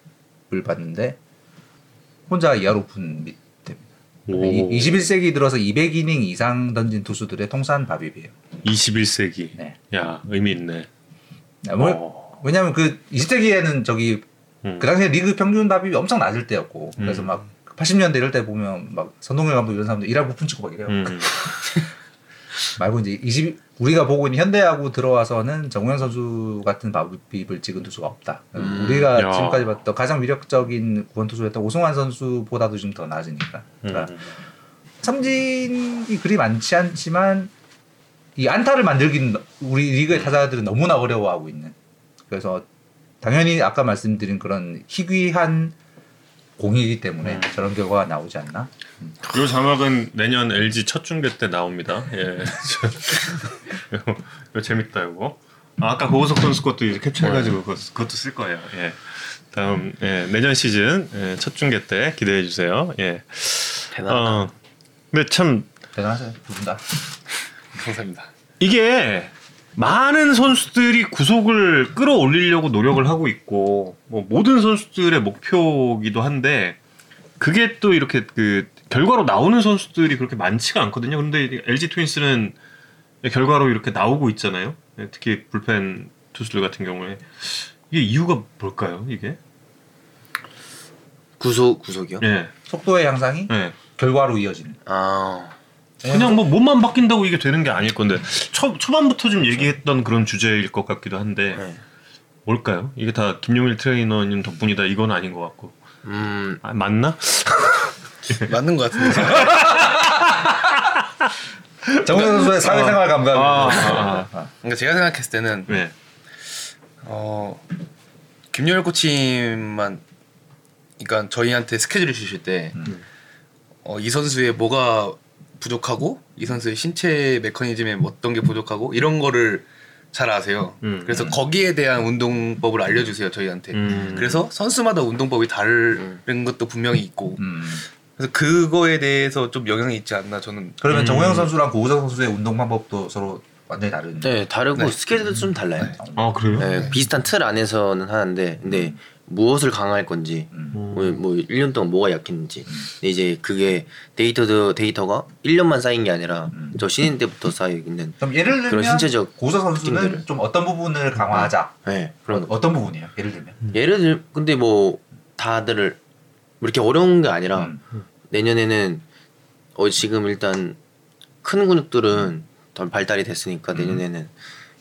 을 봤는데 혼자 이하로 분 밑. 오. 21세기 들어서 200이닝 이상 던진 투수들의 통산 바비입이에요. 21세기. 네. 야 의미 있네. 뭐, 어. 왜냐면 그 20세기에는 저기 음. 그 당시에 리그 평균 바비입이 엄청 낮을 때였고 그래서 음. 막 80년대 이럴 때 보면 막 선동열 감독 이런 사람들 일할 부푼 치고 막 이래요. 음. 말고 이제 20 우리가 보고 있는 현대야구 들어와서는 정우영 선수 같은 바비입을 찍은 투수가 없다. 음. 우리가 야. 지금까지 봤던 가장 위력적인 구원 투수였던 오승환 선수보다도 좀 더 낮으니까. 그러니까 음. 삼진이 그리 많지 않지만 이 안타를 만들기는 너- 우리 리그의 타자들은 너무나 어려워하고 있는. 그래서 당연히 아까 말씀드린 그런 희귀한 공이기 때문에 저런 결과가 나오지 않나. 이 자막은 내년 LG 첫 중계 때 나옵니다. 예. 이거, 이거 재밌다 이거. 아, 아까 고우석 선수 것도 이제 캡처해가지고 그것, 그것도 쓸 거예요. 예. 다음 예, 내년 시즌 예, 첫 중계 때 기대해 주세요. 예. 대단하다. 어, 근데 참 대단하세요 두 분 다. 감사합니다. 이게 많은 선수들이 구속을 끌어올리려고 노력을 하고 있고 뭐 모든 선수들의 목표기도 한데 그게 또 이렇게 그 결과로 나오는 선수들이 그렇게 많지가 않거든요. 근데 LG 트윈스는 결과로 이렇게 나오고 있잖아요. 예, 특히 불펜 투수들 같은 경우에 이게 이유가 뭘까요? 이게? 구속 구속이요? 예, 속도의 향상이 예. 결과로 이어지는. 아 그냥 뭐 몸만 바뀐다고 이게 되는 게 아닐 건데 초, 초반부터 좀 얘기했던 그런 주제일 것 같기도 한데 네. 뭘까요? 이게 다 김용일 트레이너님 덕분이다 이건 아닌 것 같고 음 아, 맞나? 맞는 것 같은데. 정우영 선수의 사회생활 감각. 아, 아, 그러니까 제가 생각했을 때는 네. 어 김연일 코치만 그러니까 저희한테 스케줄을 주실 때 어, 이 선수의 뭐가 부족하고 이 선수의 신체 메커니즘에 어떤 게 부족하고 이런 거를 잘 아세요. 음. 그래서 거기에 대한 운동법을 알려주세요 저희한테. 음. 그래서 선수마다 운동법이 다른 것도 분명히 있고 음. 그래서 그거에 대해서 좀 영향이 있지 않나 저는 그러면 음. 정우영 선수랑 고우석 선수의 운동 방법도 서로 완전히 다른. 네, 다르고 네. 스케줄도 좀 달라요. 아 그래요? 네, 비슷한 틀 안에서는 하는데 근데 무엇을 강화할 건지 음. 뭐, 뭐 1년 동안 뭐가 약했는지 근데 이제 그게 데이터도 데이터가 1년만 쌓인 게 아니라 음. 저 신인 때부터 쌓여 있는 그럼 예를 들면 그런 신체적 고우석 선수는 특징들을. 좀 어떤 부분을 강화하자. 네, 그런 어, 어떤 부분이에요? 예를 들면. 예를 들 근데 뭐 다들 뭐 이렇게 어려운 게 아니라 음. 내년에는 어 지금 일단 큰 근육들은 더 발달이 됐으니까 음. 내년에는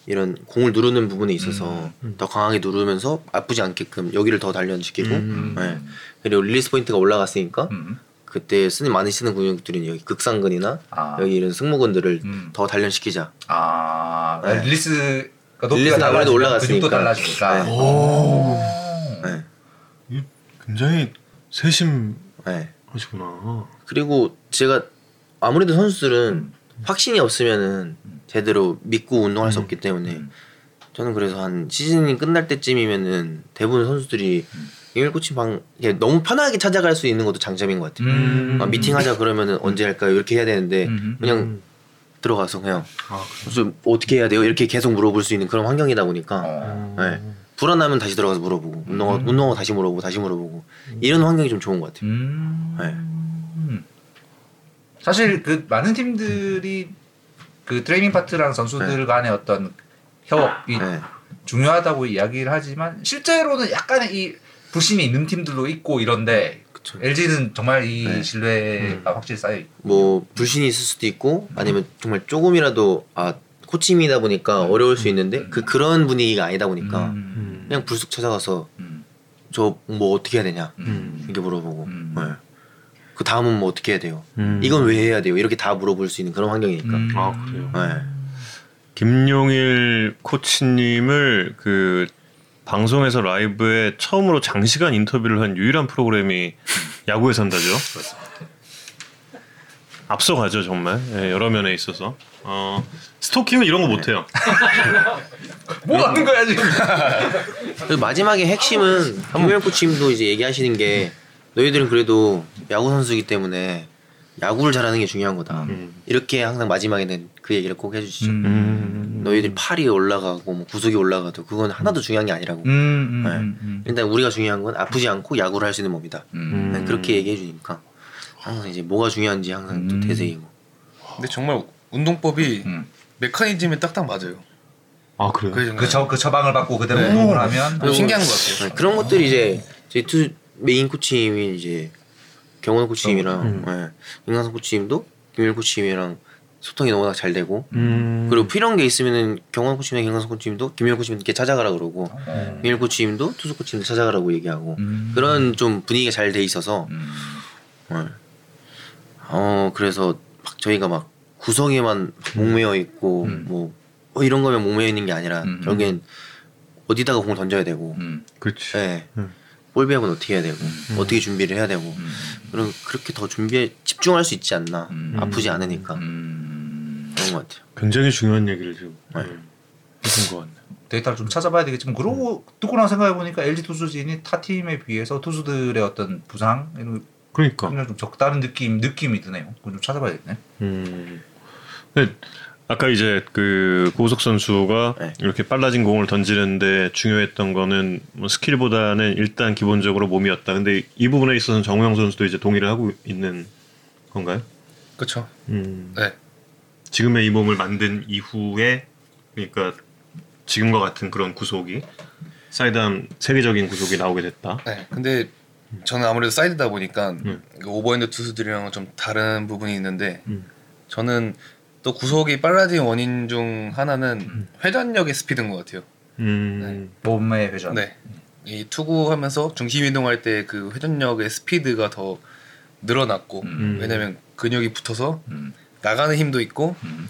이런 공을 누르는 부분에 있어서 더 강하게 누르면서 아프지 않게끔 여기를 더 단련시키고 음. 네. 그리고 릴리스 포인트가 올라갔으니까 음. 그때 쓰는 많이 쓰는 근육들은 여기 극상근이나 아. 여기 이런 승모근들을 음. 더 단련시키자. 아 네. 릴리스가 릴리스가 아무래도 올라갔으니까. 근육도 달라지니까. 네. 오. 네. 굉장히 세심 하시구나. 네. 그리고 제가 아무래도 선수들은 확신이 없으면은 제대로 믿고 운동할 수 없기 때문에 음. 저는 그래서 한 시즌이 끝날 때쯤이면은 대부분 선수들이 음. 이일 코치 방 이게 너무 편하게 찾아갈 수 있는 것도 장점인 것 같아요. 음. 아, 미팅하자 그러면은 언제 할까요? 이렇게 해야 되는데 음. 그냥 들어가서 그냥 아, 좀 어떻게 해야 돼요? 이렇게 계속 물어볼 수 있는 그런 환경이다 보니까 어. 네. 불안하면 다시 들어가서 물어보고 운동하, 음. 운동하고 다시 물어보고 다시 물어보고 이런 환경이 좀 좋은 것 같아요. 음. 네. 사실 그 많은 팀들이 그 트레이닝 파트랑 선수들 간의 어떤 협업이 네. 중요하다고 이야기를 하지만 실제로는 약간의 이 불신이 있는 팀들도 있고 이런데 그쵸. LG는 정말 이 네. 신뢰가 확실히 쌓여 있고 뭐 불신이 있을 수도 있고 아니면 정말 조금이라도 아 코치임이다 보니까 어려울 수 있는데 그 그런 분위기가 아니다 보니까 음. 그냥 불쑥 찾아가서 음. 저뭐 어떻게 해야 되냐 음. 이렇게 물어보고 음. 네. 그 다음은 뭐 어떻게 해야 돼요 음. 이건 왜 해야 돼요 이렇게 다 물어볼 수 있는 그런 환경이니까 음. 아 그래요. 네. 김용일 코치님을 그 방송에서 라이브에 처음으로 장시간 인터뷰를 한 유일한 프로그램이 야구의 산다죠. 앞서가죠 정말 예, 여러 면에 있어서 어, 스토킹은 이런 거 못해요. 뭐 하는 거야 지금? 마지막에 핵심은 김명현 코치님도 이제 얘기하시는 게 너희들은 그래도 야구 선수이기 때문에 야구를 잘하는 게 중요한 거다. 음. 이렇게 항상 마지막에는 그 얘기를 꼭 해주시죠. 음. 너희들 팔이 올라가고 뭐 구속이 올라가도 그건 하나도 중요한 게 아니라고. 음, 음, 네. 음, 음. 일단 우리가 중요한 건 아프지 않고 야구를 할 수 있는 몸이다. 음. 네, 그렇게 얘기해 주니까 항상 이제 뭐가 중요한지 항상 또 음. 되새기고. 근데 정말 운동법이 음. 메커니즘이 딱딱 맞아요. 아 그래요? 그래서 그, 저, 그 처방을 받고 그대로 네. 운동을 하면 좀 신기한 것 같아요. 네, 그런 것들이 이제 저희 투 메인 코치님이 이제 경헌호 코치님이랑 음. 네, 김광삼 코치님도 김용일 코치님이랑 소통이 워낙 잘 되고 음. 그리고 필요한 게 있으면은 경헌호 코치님이랑 김광삼 코치님도 김용일 코치님께 찾아가라 그러고 어. 김용일 코치님도 투수 코치님도 찾아가라고 얘기하고 음. 그런 좀 분위기가 잘 돼 있어서 음. 네. 어 그래서 막 저희가 막 구석에만 목매어 있고 음. 뭐 어, 이런 거면 목매어 있는 게 아니라 음. 결국엔 어디다가 공 던져야 되고 음. 그렇지. 네. 음. 볼 배합은 어떻게 해야 되고 어떻게 준비를 해야 되고 음. 그럼 그렇게 더 준비에 집중할 수 있지 않나 음. 아프지 않으니까 음. 그런 것 같아요. 굉장히 중요한 얘기를 지금 네. 네. 해준 것 같네. 데이터를 좀 찾아봐야 되겠지만 그러고 듣고 나서 생각해 보니까 LG 투수진이 타 팀에 비해서 투수들의 어떤 부상 이런 그러니까. 좀 적다른 느낌 느낌이 드네요. 그건 좀 찾아봐야겠네. 음. 근데 아까 이제 그 고우석 선수가 네. 이렇게 빨라진 공을 던지는데 중요했던 거는 뭐 스킬보다는 일단 기본적으로 몸이었다. 근데 이 부분에 있어서는 정우영 선수도 이제 동의를 하고 있는 건가요? 그렇죠. 음. 네. 지금의 이 몸을 만든 이후에 그러니까 지금과 같은 그런 구속이 사이드암 세계적인 구속이 나오게 됐다. 네. 근데 저는 아무래도 사이드다 보니까 음. 그 오버핸드 투수들이랑은 좀 다른 부분이 있는데 음. 저는 또 구속이 빨라진 원인 중 하나는 회전력의 스피드인 것 같아요. 음. 몸의 회전. 네. 이 투구하면서 중심 이동할 때 그 회전력의 스피드가 더 늘어났고 음. 왜냐면 근육이 붙어서 음. 나가는 힘도 있고 음.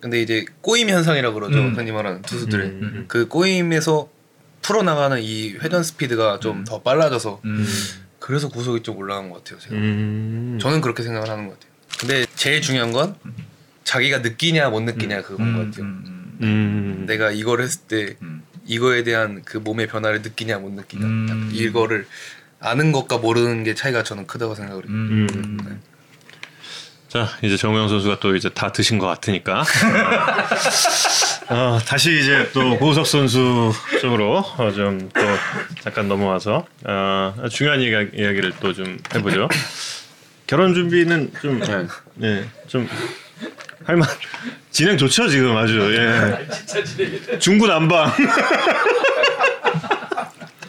근데 이제 꼬임 현상이라고 그러죠 음. 흔히 말하는 투수들의 음, 음, 음. 그 꼬임에서 풀어 나가는 이 회전 스피드가 좀 더 빨라져서 음. 그래서 구속이 좀 올라간 것 같아요 제가 음. 저는 그렇게 생각을 하는 것 같아요 근데 제일 중요한 건 자기가 느끼냐 못 느끼냐 그건 것 같아요 음. 음. 내가 이걸 했을 때 음. 이거에 대한 그 몸의 변화를 느끼냐 못 느끼냐 음. 이거를 아는 것과 모르는 게 차이가 저는 크다고 생각을 해요 음. 음. 자 이제 정우영 선수가 또 이제 다 드신 것 같으니까 어, 다시 이제 또 고우석 선수 쪽으로 어, 좀또 잠깐 넘어와서 어, 중요한 이야기, 이야기를 또 좀 해보죠. 결혼 준비는 좀 네. 예, 좀 할만 진행 좋죠 지금 아주 예. 중구난방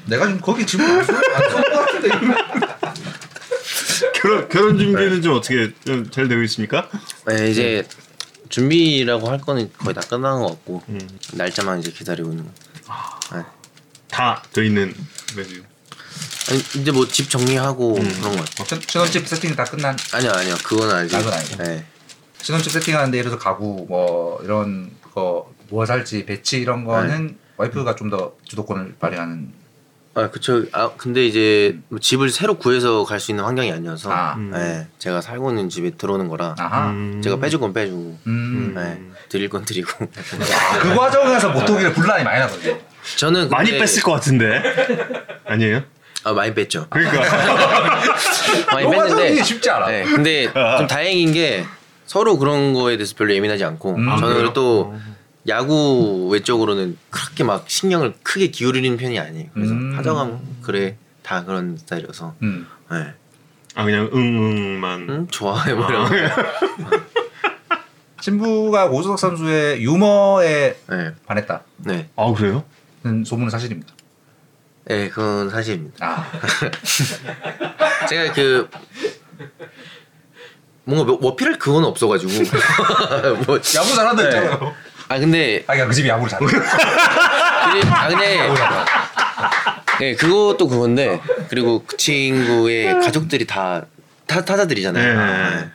내가 지금 거기 지금 같은데. 결혼 결혼 준비는 좀 어떻게 좀 잘 되고 있습니까? 네, 이제 준비라고 할 거는 거의 다 끝난 것 같고 음. 날짜만 이제 기다리고 있는 거. 네. 다돼 있는 거지. 아니, 이제 뭐 집 정리하고 그런 거 같아요. 신- 신혼집 세팅 다 끝난 아니요 아니요 그건 아니죠. 그건 아니고. 네. 신혼집 세팅하는데 예를 들어서 가구 뭐 이런 거 뭐 살지 배치 이런 거는 와이프가 좀 더 주도권을 발휘하는 아 그쵸. 아 근데 이제 뭐 집을 새로 구해서 갈 수 있는 환경이 아니어서 아. 네, 제가 살고 있는 집에 들어오는 거라 아하 음. 제가 빼줄 건 빼주고 음. 네, 드릴 건 드리고 아, 그 과정에서 모토기를 분란이 많이 나거든요 저는 근데, 많이 뺐을 것 같은데 아니에요? 아 많이 뺐죠. 그러니까 많이 그 뺐는데 쉽지 않아 네, 근데 좀 다행인 게 서로 그런 거에 대해서 별로 예민하지 않고 음. 아, 저는 그래요? 또 야구 외적으로는 그렇게 막 신경을 크게 기울이는 편이 아니에요. 그래서 음. 하정하면 그래 다 그런 스타일이어서 음. 네. 아 그냥 응응만 응 좋아해 뭐라 신부가 오수석 선수의 유머에 네. 반했다는 네. 아 그래요? 소문은 사실입니다 네, 그건 사실입니다. 아 제가 그 뭔가 뭐- 어필할 그건 없어가지고 뭐, 야구 잘한다 했잖아요 아 근데 아, 그 집이 야구를 잘해. 아 근데 네 그것도 그건데 그리고 그 친구의 가족들이 다 타, 타자들이잖아요. 네. 네.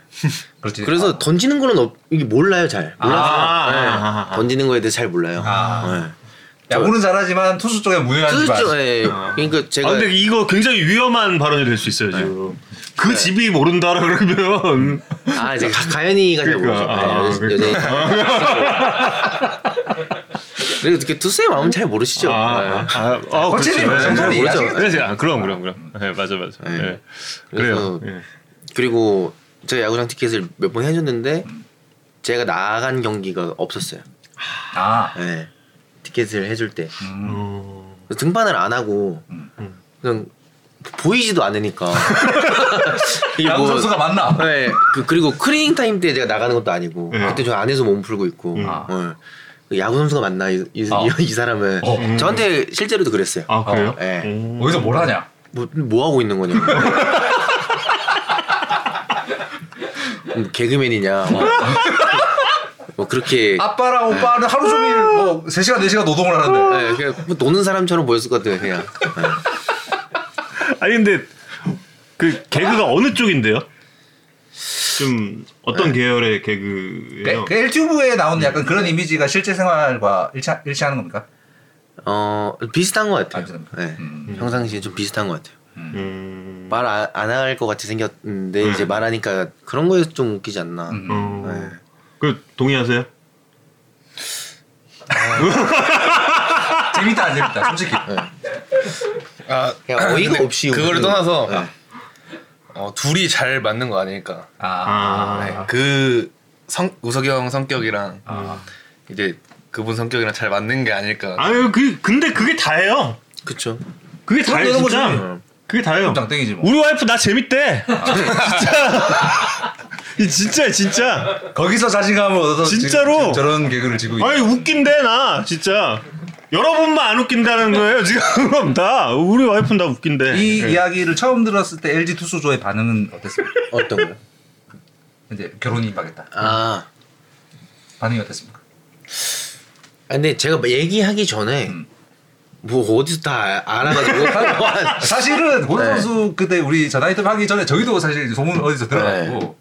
그렇지. 그래서 던지는 거는 없, 이게 몰라요 잘 몰라서 아, 네. 아, 아, 아. 던지는 거에 대해서 잘 몰라요. 아. 네. 야구는 잘하지만 투수 쪽에 무능하지만 투수 예. 그러니까 제가 아 근데 이거 굉장히 위험한 발언이 될 수 있어요 지금. 그 집이 모른다라 그러면 아 이제 가- 가연이가 잘 모르죠. 그러니까, 네, 아, 여자- 그리고 어떻게 투수의 마음은 잘 모르시죠. 아, 네. 아, 아, 아 거칠이 그렇죠. 뭐 정선이 네, 그렇죠. 이해하시겠죠. 그래서 아, 그럼 그럼 그럼. 네, 맞아 맞아. 네. 네. 그래서 그래요. 예. 그리고 제가 야구장 티켓을 몇 번 해줬는데 제가 나간 경기가 없었어요. 아 네. 티켓을 해줄 때 음. 어. 등반을 안 하고 그냥 보이지도 않으니까 이게 야구 선수가 맞나? 네, 그, 그리고 클리닝 타임 때 제가 나가는 것도 아니고 네. 그때 저 안에서 몸 풀고 있고 음. 네. 그 야구 선수가 맞나 이, 이, 어. 이, 이 사람은 어. 저한테 실제로도 그랬어요. 아 그래요? 네. 음. 어디서 뭘 하냐? 뭐, 뭐 하고 있는 거냐고. 음, 개그맨이냐. 뭐, 뭐 그렇게 아빠랑 오빠는 하루 종일 뭐 3시간 4시간 노동을 하는데 네, 그냥 뭐 노는 사람처럼 보였을 것 같아요. 그냥. 네. 아니 근데 그 개그가 어느 쪽인데요? 좀 어떤 계열의 개그예요? 그 엘튜브에 나오는 약간 그런 이미지가 실제 생활과 일치, 일치하는 겁니까? 어 비슷한 것 아, 같아요. 비슷합니다. 네. 음. 평상시에 좀 비슷한 것 같아요. 음. 말안 할 것 같이 생겼는데 네. 이제 말하니까 그런 거에서 좀 웃기지 않나. 음. 어. 네. 그 동의하세요? 재밌다 안 재밌다 솔직히 아 그냥 어이가 없이 그거를 웃는- 떠나서 네. 어, 둘이 잘 맞는 거 아닐까. 아, 아. 네, 그 성, 우석이 형 성격이랑 아. 이제 그분 성격이랑 잘 맞는 게 아닐까. 아유 그 근데 그게 다예요. 그쵸. 그게 다예요. 진짜. 그게 다예요. 장땡이지 뭐 우리 와이프 나 재밌대. 진짜. 이 진짜 진짜. 거기서 자신감을 얻어서 진짜로? 지금 저런 개그를 지고 아니 웃긴데 나 진짜. 여러분만 안 웃긴다는 거예요 지금 다 우리 와이프는 다 웃긴데. 이 예. 이야기를 처음 들었을 때 LG 투수조의 반응은 어땠습니까? 어떤 거요? 이제 결혼이 임하겠다 아. 반응이 어땠습니까? 아, 근데 제가 얘기하기 전에 음. 뭐 어디서 다 알아가지고 사실은 고선 네. 선수 그때 우리 전화이트 하기 전에 저희도 사실 소문 어디서 들어가지고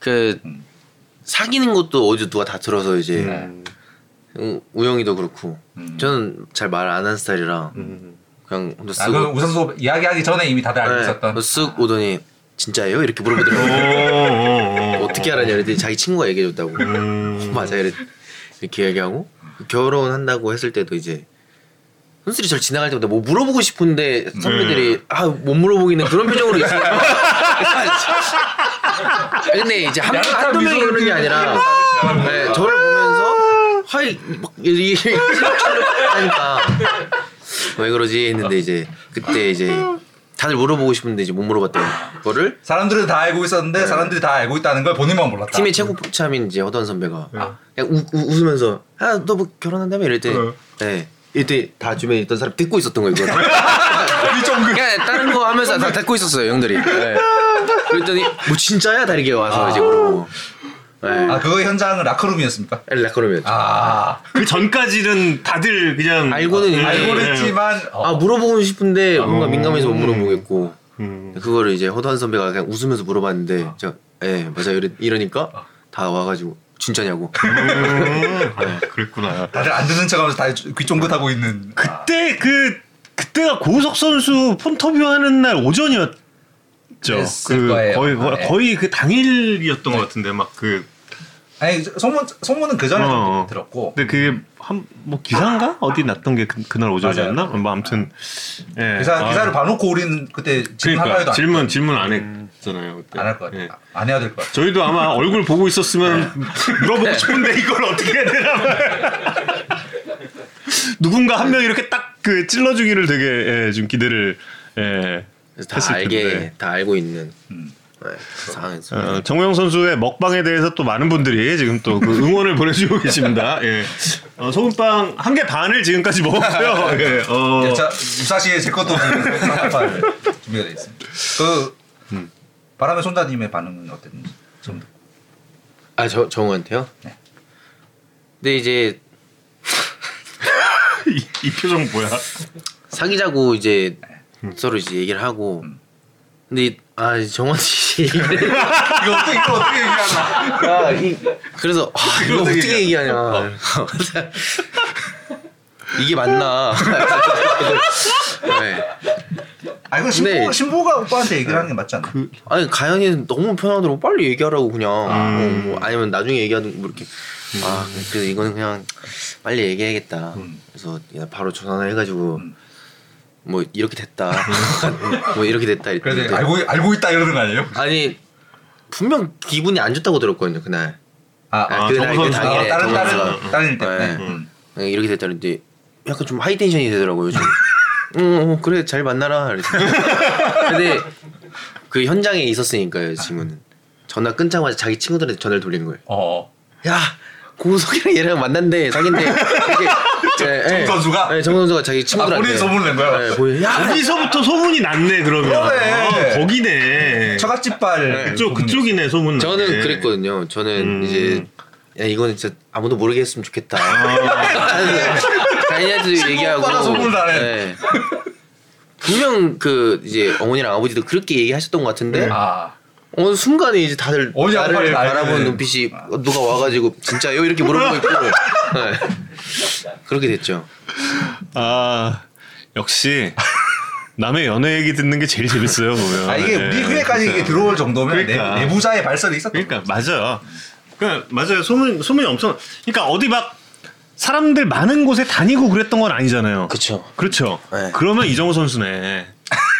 그 사귀는 것도 어디서 누가 다 들어서 이제 음. 우- 우영이도 그렇고 음. 저는 잘 말 안 하는 스타일이라 음. 그냥 혼자 아, 쓰고 그 우선 선수 이야기하기 전에 이미 다들 알고 네, 있었던 뭐쓱 오더니 진짜예요? 이렇게 어, 물어보더라고요. 어, 어. 어떻게 알았냐 그랬더니 자기 친구가 얘기해줬다고. 음. 맞아 이렇게 얘기하고 결혼한다고 했을 때도 이제 순슬이 절 지나갈 때마다 뭐 물어보고 싶은데 선배들이 아 못 물어보기는 그런 표정으로 있으니까 근데 이제 한, 한두 명이 그러는 게 아니라 네, 저를 보면서 하이 막 이렇게 하니까 왜 그러지? 했는데 이제 그때 이제 다들 물어보고 싶은데 이제 못 물어봤던 거를 사람들은 다 알고 있었는데 사람들이 다 알고 있다는 걸 본인만 몰랐다. 팀의 최고 포참인 이제 허던 선배가 그냥 우, 우, 웃으면서 아너 뭐 결혼한다며? 이럴 때. 어. 네. 이때 다 주변에 있던 사람 듣고 있었던 거예요. 그거. 그냥 다른 거 하면서 다 듣고 있었어요, 형들이. 네. 그랬더니 뭐 진짜야? 다 이렇게 와서 이제 물어보고. 네. 아 그거 현장은 라커룸이었습니까? 라커룸이었죠. 아 그 전까지는 다들 그냥 알고는 있는데 알고는 네. 했지만 어. 아 물어보고 싶은데 뭔가 어. 민감해서 못 물어보겠고 음. 그거를 이제 허던 선배가 그냥 웃으면서 물어봤는데 제가 예 맞아요 이러, 이러니까 다 와가지고 진짜냐고 음. 아, 그랬구나. 다들 안 듣는 척하면서 다귀 쫑긋하고 있는. 그때 그 그때가 고우석 선수 폰터뷰 하는 날 오전이었죠. 그 거예요. 거의 네. 거의 그 당일이었던 것 같은데 막 그 아니 소문 소문은 그 전에 어. 좀 들었고. 근데 그게 한 뭐 기사인가 어디 났던 게 그, 그날 오전이었나? 뭐 아무튼 예. 기사 아, 기사를 봐놓고 우리는 그때 질문 한 그러니까 질문 질문 안 했잖아요. 그때. 안 할 것 같아. 예. 안 해야 될 것 같아. 저희도 아마 얼굴 보고 있었으면 물어보고 싶은데 이걸 어떻게 해야 되나 누군가 한 명이 이렇게 딱 그 찔러주기를 되게 예, 좀 기대를 예, 다 했을 알게 텐데. 다 알고 있는 음. 네, 그 상황에서 어, 정우영 선수의 먹방에 대해서 또 많은 분들이 지금 또 그 응원을 보내주고 계십니다. 예. 어, 소금빵 한 개 반을 지금까지 먹었고요. 예. 어, 자 무사시에 제 것도 준비가 되어 있습니다. 그 음. 바람의 손자님의 반응은 어땠는지 좀. 아 저 정우한테요? 네. 근데 이제 이, 이 표정 뭐야? 사귀자고 이제 음. 서로 이제 얘기를 하고 근데 이- 아 정원 씨 이거 어떻게 이거 어떻게 얘기하나? 야, 이, 그래서 아, 이거 어떻게 어떻게 얘기하냐. 이게 맞나? 네. 아 이거 신부 네. 신부가 오빠한테 얘기를 하는 게 맞지 않나? 아니 가연이는 너무 편하더라고 빨리 얘기하라고 그냥 음. 어, 뭐 아니면 나중에 얘기하든 뭐 이렇게 아 그래 이거는 그냥 빨리 얘기해야겠다 그래서 그냥 바로 전화를 해가지고 뭐 이렇게 됐다 뭐 이렇게 됐다 이랬는데 알고 알고 있다 이러는 거 아니에요? 아니 분명 기분이 안 좋다고 들었거든요 그날 아, 아, 아, 그날 그 당일에 다른 다른. 다른 일 때문에. 네. 음. 네, 이렇게 됐다는데 약간 좀 하이 텐션이 되더라고요 요즘 응 어, 그래 잘 만나라. 근데 그 현장에 있었으니까요 지금은 전화 끊자마자 자기 친구들한테 전화를 돌리는 거예요 어. 야 고석이랑 얘랑 사귄데 이렇게 네, 정 선수가? 네, 정 선수가 자기 친구들한테 본인이 소문을 낸 거야? 네, 본인 야 여기서부터 소문이 났네 그러면. 그러네. 아, 거기네. 처갓집발 그쪽 그쪽이네 소문. 저는 났네. 그랬거든요 저는 음. 이제 야 이거는 진짜 아무도 모르게 했으면 좋겠다 아. 자기한테도 얘기하고 해. 네. 분명 그 이제 어머니랑 아버지도 그렇게 얘기하셨던 것 같은데 아. 어느 순간에 이제 다들 어디 나를 아빠를 다 바라보는 알게 눈빛이 누가 와가지고 진짜요 이렇게 물어보고 있고 네. 그렇게 됐죠. 아 역시 남의 연애 얘기 듣는 게 제일 재밌어요 보면. 아 이게 네. 우리 귀에까지 이게 들어올 정도면 그러니까. 내, 내부자의 발설이 있었던 그러니까 맞아요. 그러니까 맞아요. 소문 소문이 엄청. 그러니까 어디 막 사람들 많은 곳에 다니고 그랬던 건 아니잖아요. 그쵸. 그렇죠. 네. 그러면 이정우 선수네.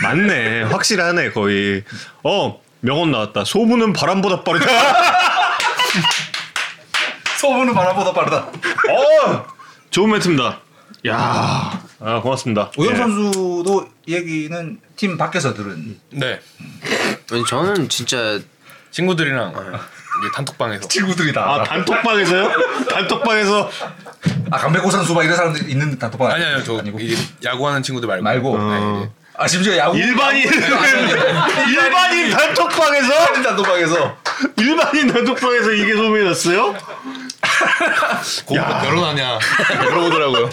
맞네. 확실하네 거의. 어 명언 나왔다. 소문은 바람보다 빠르다. 소문은 바람보다 빠르다. 어 좋은 멘트입니다. 야, 아 고맙습니다. 우영 예. 선수도 이 얘기는 팀 밖에서 들은 네 아니, 저는 진짜 친구들이랑 이제 단톡방에서 친구들이다. 아 단톡방에서요? 단톡방에서 아 강백호 선수 막 이런 사람들 있는 단톡방 아니 아니요 저 아니고 이제 야구하는 친구들 말고 말고 어. 아 심지어 야구 일반인 일반인 단톡방에서 단톡방에서 일반인 단톡방에서 이게 소문이 났어요? 곧 결혼하냐 물어보더라고요.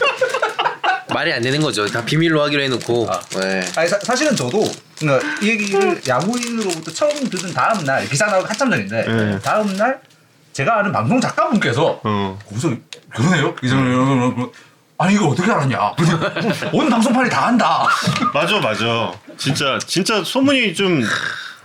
말이 안 되는 거죠. 다 비밀로 하기로 해놓고. 네. 아니 사, 사실은 저도 그러니까 이 얘기를 야구인으로부터 처음 들은 다음 날 기사 나오기 한참 전인데 네. 다음 날 제가 아는 방송 작가분께서 어. 거기서 그러네요 이전에 아니 이거 어떻게 알았냐 온 방송판이 다 한다 맞아 맞아. 진짜 진짜 소문이 좀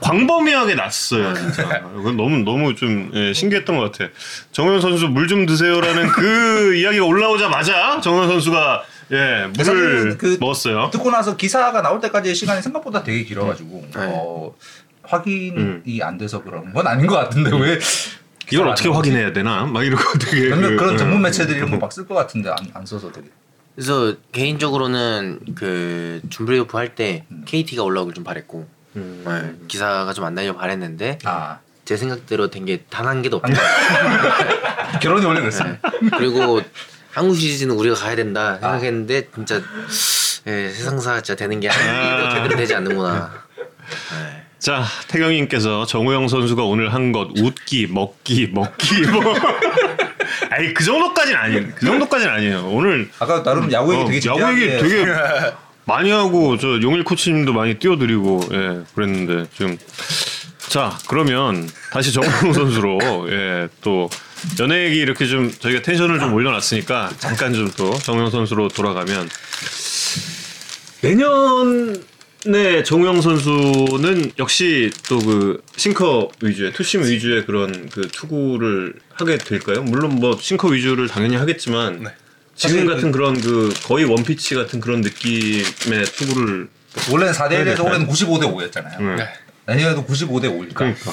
광범위하게 났어요. 진짜. 이건 너무 너무 좀 예, 신기했던 것 같아. 정현 선수 물 좀 드세요라는 그 이야기가 올라오자마자 정현 선수가 예 물을 그 먹었어요. 듣고 나서 기사가 나올 때까지의 시간이 생각보다 되게 길어가지고 네. 어, 확인이 음. 안 돼서 그런 건 아닌 것 같은데 왜 이걸 어떻게? 확인해야 되나? 막 이러고 되게 몇몇 그, 그런 예. 전문 매체들이 이런 거 막 쓸 것 같은데 안, 안 써서 되게 그래서 개인적으로는 그 준브레이오프 할 때 KT가 올라오길 좀 바랬고 음. 네, 기사가 좀안 날려 바랬는데 아 제 생각대로 된 게 단 한 개도 없다. 결혼이 원래 그랬어 네. 그리고 한국 시리즈는 우리가 가야 된다 생각했는데 진짜 예, 세상사 진짜 되는 게한 개도 제대로 되지 않는구나. 네. 자 태경님께서 정우영 선수가 오늘 한 것 웃기 먹기 먹기 뭐. 아니 그 정도까지는 아니에요 그 정도까지는 아니에요. 오늘 아까 나름 야구 얘기 어, 되게 야구 얘기 되게 많이 하고 저 용일 코치님도 많이 띄워드리고 예 그랬는데 지금. 자 그러면 다시 정우영 선수로 예 또 연애 얘기 이렇게 좀 저희가 텐션을 좀 올려놨으니까 잠깐 좀 또 정우영 선수로 돌아가면. 내년에 정우영 선수는 역시 또 그 싱커 위주의 투심 위주의 그런 그 투구를 하게 될까요? 물론 뭐 싱커 위주를 당연히 하겠지만 네. 지금 같은 그런 그 거의 원피치 같은 그런 느낌의 투구를 원래는 4대 1에서 될까요? 올해는 95대 5였잖아요 네. 네. 내년에도 95대 5니까 그러니까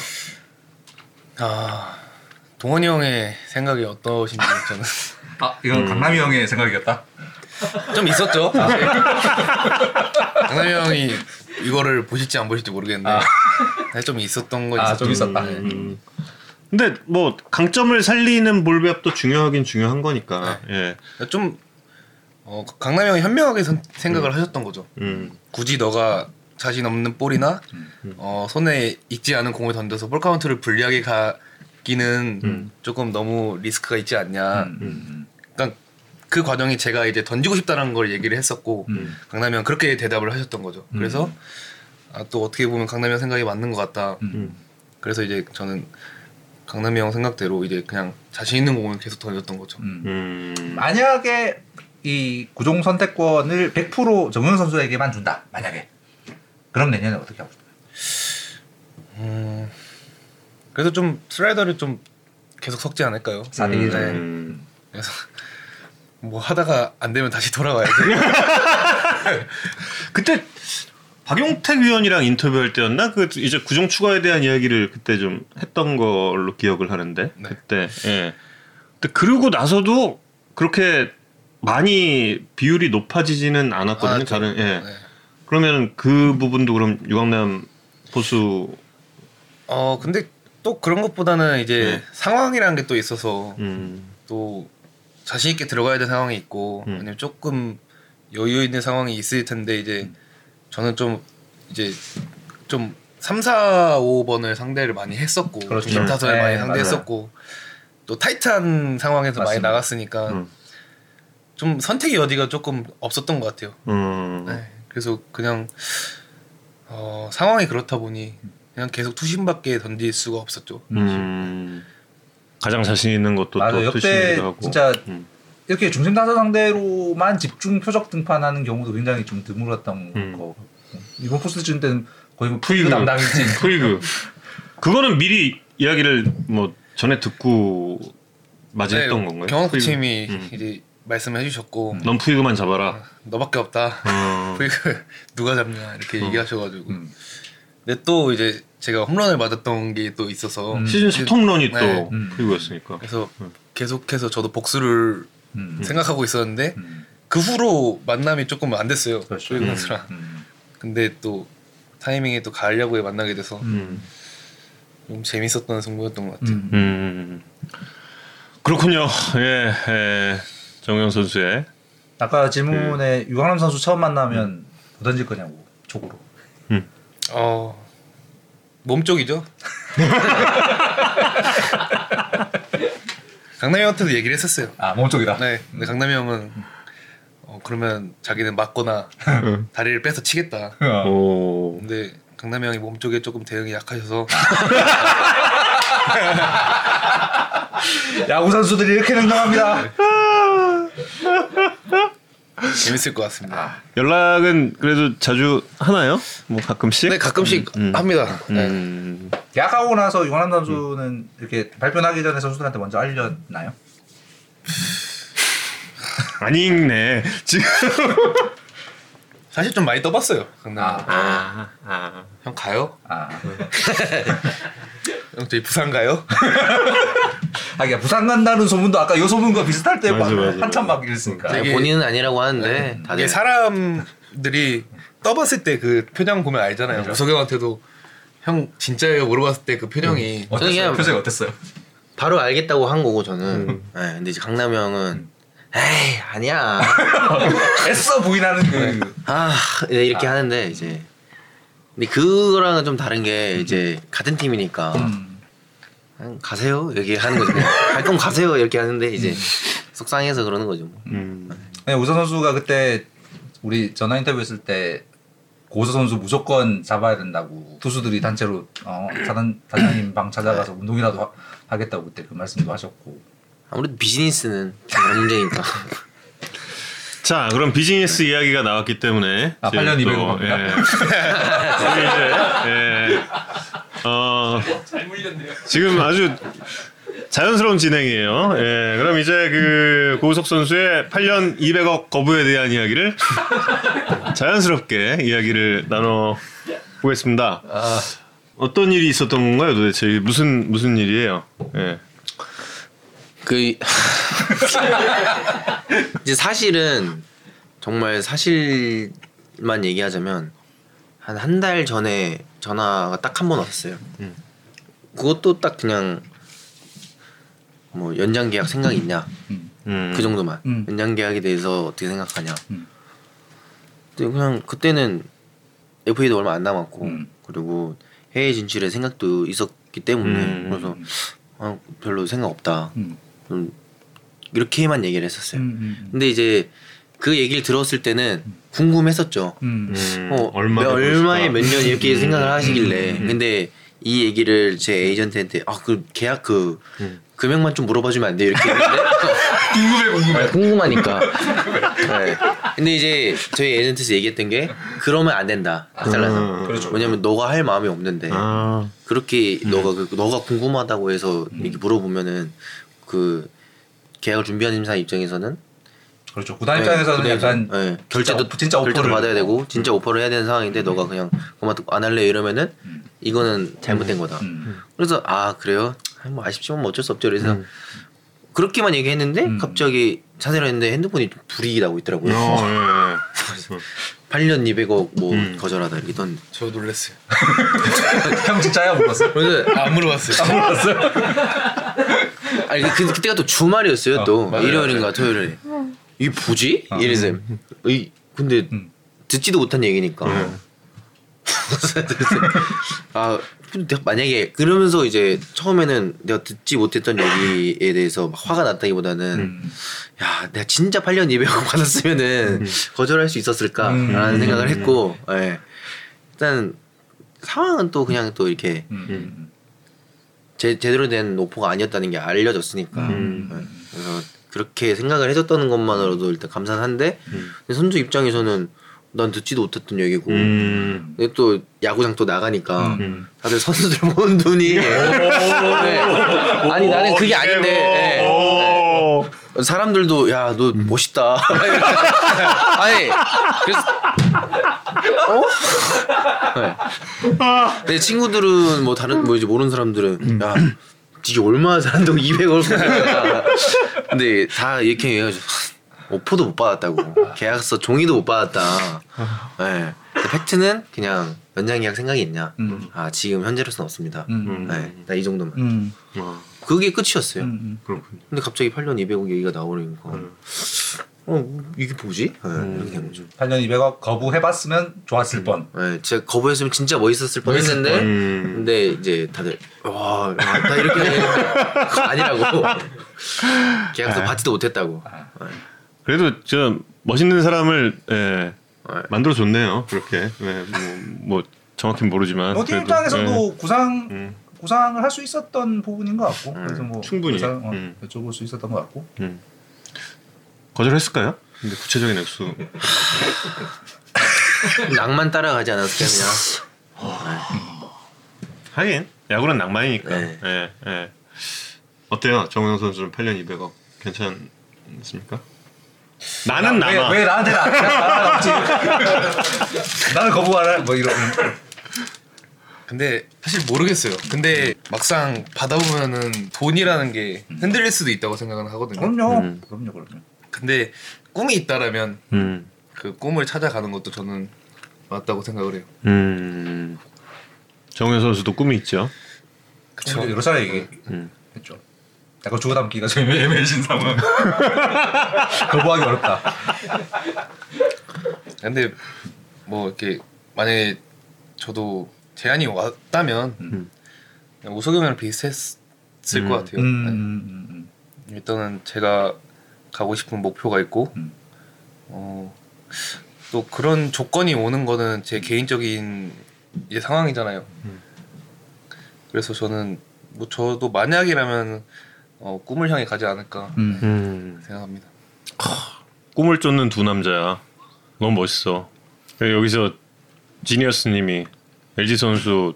아 동원이 형의 생각이 어떠신지 저는 아 이건 강남이 형의 생각이었다 좀 있었죠. 사실. 강남이 형이 이거를 보실지 안 보실지 모르겠는데 사실 좀 있었던 건 아, 있었죠. 좀 있었다. 네. 음. 근데 뭐 강점을 살리는 볼배합도 중요하긴 중요한 거니까 예. 좀 어, 강남이 형이 현명하게 선- 생각을 하셨던 거죠. 음. 굳이 너가 자신 없는 볼이나 어, 손에 익지 않은 공을 던져서 볼 카운트를 불리하게 가기는 음. 조금 너무 리스크가 있지 않냐. 음. 그러니까 그 과정이 제가 이제 던지고 싶다는 걸 얘기를 했었고 음. 강남이 형 그렇게 대답을 하셨던 거죠. 그래서 아, 또 어떻게 보면 강남이 형 생각이 맞는 것 같다. 음. 그래서 이제 저는 강남이 형 생각대로 이제 그냥 자신 있는 공을 계속 던졌던 거죠. 음. 음. 만약에 이 구종 선택권을 100% 정우영 선수에게만 준다. 만약에 그럼 내년에 어떻게 하고 싶어요? 음, 그래도 좀 슬라이더를 좀 계속 섞지 않을까요? 4대 1. 네. 음. 그래서 뭐 하다가 안 되면 다시 돌아와야지. 그때 박용택 위원이랑 인터뷰할 때였나? 그 이제 구종 추가에 대한 이야기를 그때 좀 했던 걸로 기억을 하는데 네. 그때 예. 근데 그러고 나서도 그렇게 많이 비율이 높아지지는 않았거든요. 아, 다른 예. 네. 그러면 그 부분도 그럼 유강남 포수 어 근데 또 그런 것보다는 이제 네. 상황이라는 게 또 있어서 음, 또 자신 있게 들어가야 될 상황이 있고 음. 아니면 조금 여유 있는 상황이 있을 텐데 이제 저는 좀 이제 좀 3, 4, 5번을 상대를 많이 했었고 그렇죠. 김타선을 네, 많이. 상대했었고 또 타이트한 상황에서 많이 맞습니다. 나갔으니까 음. 좀 선택의 여지가 조금 없었던 것 같아요. 음, 네, 그래서 그냥 어, 상황이 그렇다 보니 그냥 계속 투심밖에 던질 수가 없었죠. 음. 가장 자신 있는 것도 맞아 또 역대 하고. 진짜 음. 이렇게 중심 타자 상대로만 집중 표적 등판하는 경우도 굉장히 좀 드물었던 음. 거. 이번 포스트시즌 때는 거의 뭐 푸이그. 푸이그 담당이지. 푸이그 그거는 미리 이야기를 뭐 전에 듣고 맞이했던 건가요? 경원 푸이그. 코치님이 음. 이제 말씀해 주셨고 넌 푸이그만 잡아라. 너밖에 없다. 어. 푸이그 누가 잡냐 이렇게 어. 얘기하셔가지고 음. 근데 또 이제 제가 홈런을 맞았던 게 또 있어서 음. 시즌 첫 홈런이 네. 또 음. 푸이그였으니까. 그래서 음. 계속해서 저도 복수를 음. 생각하고 있었는데 음. 그 후로 만남이 조금 안 됐어요. 그렇죠. 푸이그 음. 선수랑 음. 근데 또 타이밍에 또 가을야구에 만나게 돼서 음. 좀 재밌었던 승부였던 것 같아요. 음. 음. 그렇군요. 예, 예. 정영 선수의 아까 질문에 유강남 선수 처음 만나면 뭐 던질 거냐고 족으로. 어 몸쪽이죠. 강남이 형한테도 얘기를 했었어요. 아 몸쪽이다. 네, 근데 강남이 형은 어, 그러면 자기는 맞거나 다리를 빼서 치겠다. 어. 오. 근데 강남이 형이 몸쪽에 조금 대응이 약하셔서 야구 선수들이 이렇게 냉정합니다. 재밌을 것 같습니다. 연락은 그래도 자주 하나요? 뭐 가끔씩? 네, 가끔씩 음. 합니다. 네. 음. 계약하고 나서 유강남 선수는 이렇게 발표하기 전에 선수들한테 먼저 알렸나요? 안 읽네. 지금. 사실 좀 많이 떠봤어요. 강남. 아. 아, 아. 형 가요? 아, 형 저희 부산 가요? 아 이게 부산 간다는 소문도 아까 요 소문과 비슷할 때 막 맞아, 맞아, 한참 맞아. 막 이랬으니까. 되게- 본인은 아니라고 하는데 이게 다들 사람들이 떠봤을 때 그 표정 보면 알잖아요. 우석형한테도 형 진짜예요 물어봤을 때 그 표정이 저는 그냥 표정이 어땠어요? 바로 알겠다고 한 거고 저는. 음. 네, 근데 이제 강남 형은 에이 아니야. 애써 부인하는 그아 네, 이렇게 하는데 이제 근데 그거랑은 좀 다른 게 이제 같은 팀이니까 음. 그냥 가세요 이렇게 하는 거죠. 갈 거면 가세요 이렇게 하는데 이제 속상해서 그러는 거죠. 뭐. 음. 네, 우선 선수가 그때 우리 전화 인터뷰했을 때 고우서 선수 무조건 잡아야 된다고 투수들이 단체로 어, 사단 단장님 방 찾아가서 운동이라도 하, 하겠다고 그때 그 말씀도 하셨고 아무래도 비즈니스는 좀 그런 문제니까. 자, 그럼 비즈니스 이야기가 나왔기 때문에 아, 지금 8년 200억 또, 갑니다. 예. 이제 예. 어 지금 아주 자연스러운 진행이에요. 예. 그럼 이제 그 고우석 선수의 8년 200억 거부에 대한 이야기를 자연스럽게 이야기를 나눠 보겠습니다. 어떤 일이 있었던 건가요, 도대체 이게 무슨 무슨 일이에요? 예. 그 이제 사실은 정말 사실만 얘기하자면 한 한 달 전에 전화가 딱 한 번 왔어요. 음. 그것도 딱 그냥 뭐 연장 계약 생각 있냐 음. 그 정도만 음. 연장 계약에 대해서 어떻게 생각하냐. 음. 근데 그냥 그때는 FA도 얼마 안 남았고 음. 그리고 해외 진출의 생각도 있었기 때문에 음. 그래서 아, 별로 생각 없다. 음. 좀 이렇게만 얘기를 했었어요. 음, 근데 이제 그 얘기를 들었을 때는 궁금했었죠. 음. 음. 음, 어, 얼마 몇- 얼마에 몇 년 이렇게 음. 생각을 하시길래. 음, 음, 음. 근데 이 얘기를 제 에이전트한테 아 그 계약 그 금액만 좀 물어봐 주면 안 돼? 이렇게 했는데 궁금해 궁금해. 궁금하니까. 네. 근데 이제 저희 에이전트에서 얘기했던 게 그러면 안 된다. 잘라서. 그렇죠. 왜냐면 너가 할 마음이 없는데 아. 그렇게 너가 그 너가 궁금하다고 해서 이렇게 물어보면은 그 계약을 준비하는 사람 입장에서는 그렇죠. 구단 입장에서는 네, 약간 네, 결제도 진짜, 진짜 결제도 오퍼를 받아야 되고 진짜 오퍼를 해야 되는 상황인데 너가 그냥 그만 안 할래 이러면은 이거는 잘못된 거다. 음. 그래서 아 그래요? 뭐 아쉽지만 뭐 어쩔 수 없죠. 그래서 그렇게만 얘기했는데 음. 갑자기 자세를 했는데 핸드폰이 좀 불이익이 나고 있더라고요. 어, 예, 예. 8년 200억 뭐 음. 거절하다 이렇게 던. 저 놀랐어요. 형 진짜야 물었어. 그래서 안 물어봤어요. 아니 그 그때가 또 주말이었어요. 또 맞아요, 일요일인가 토요일에. 이게 뭐지? 이래서 이 근데 음. 듣지도 못한 얘기니까. 음. 아 근데 만약에 그러면서 이제 처음에는 내가 듣지 못했던 얘기에 대해서 막 화가 났다기보다는 음. 야 내가 진짜 8년 200억 받았으면은 거절할 수 있었을까라는 음. 생각을 했고 예. 일단 상황은 또 그냥 또 이렇게 음. 제, 제대로 된 오퍼가 아니었다는 게 알려졌으니까 음. 예. 그래서 그렇게 생각을 해줬다는 것만으로도 일단 감사한데 근데 선수 입장에서는 난 듣지도 못했던 얘기고 음. 또 야구장 또 나가니까 음. 다들 선수들 보는 눈이 네. 아니 나는 그게 아닌데 예. 오. 네. 사람들도 야 너 멋있다 아니 그래서 어? 네. 내 친구들은 뭐 다른 뭐 이제 모르는 사람들은 야 이게 얼마나 잘한다고 200을 받았냐 근데 다 이렇게 얘기해가지고 오퍼도 못 받았다고 계약서 종이도 못 받았다 네. 근데 팩트는 그냥 연장 계약 생각이 있냐 음. 아 지금 현재로서는 없습니다 음. 네, 나 이 정도만 음. 아, 그게 끝이었어요 음. 그렇군요. 근데 갑자기 8년 200억 얘기가 나오니까 어 이게 뭐지? 네, 이렇게 된 거죠 8년 200억 거부해봤으면 좋았을 뻔. 네, 제가 거부했으면 진짜 멋있었을 뻔했는데 음. 근데 이제 다들 와 나 이렇게 아니라고 계약서 받지도 못했다고 네. 그래도 저 멋있는 사람을 예, 네. 만들어 줬네요. 그렇게 예, 뭐, 뭐 정확히 모르지만 그래도, 입장에서도 구상 음. 구상을 할 수 있었던 부분인 것 같고 그래서 뭐 충분히. 구상, 어, 음. 여쭤볼 수 있었던 것 같고 예, 음. 거절했을까요? 근데 구체적인 액수 낭만 따라가지 않았을까 그냥 하긴 야구는 낭만이니까. 네. 예, 예. 어때요, 정우영 선수는 8년 200억 괜찮습니까? 나는 왜, 남아. 왜 나한테 나? 나는 거부하라 뭐 이런. 근데 사실 모르겠어요. 근데 막상 받아보면은 돈이라는 게 흔들릴 수도 있다고 생각은 하거든요. 그럼요. 음. 그럼요, 그럼요. 근데 꿈이 있다라면 음, 그 꿈을 찾아가는 것도 저는 맞다고 생각을 해요. 음. 정우영 선수도 꿈이 있죠. 그쵸? 여러 차례 음. 얘기했죠. 약간 주워 담기가 좀 애매해진 상황. 거부하기 어렵다. 근데 뭐 이렇게 만약에 저도 제안이 왔다면 음. 그냥 우석영이랑 비슷했을 음. 것 같아요. 음, 네. 음, 음, 일단은 제가 가고 싶은 목표가 있고 음. 어, 또 그런 조건이 오는 거는 제 개인적인 이제 상황이잖아요. 음. 그래서 저는 뭐 저도 만약이라면 어, 꿈을 향해 가지 않을까 음. 음. 생각합니다. 꿈을 쫓는 두 남자야. 너무 멋있어. 여기서 지니어스님이 LG 선수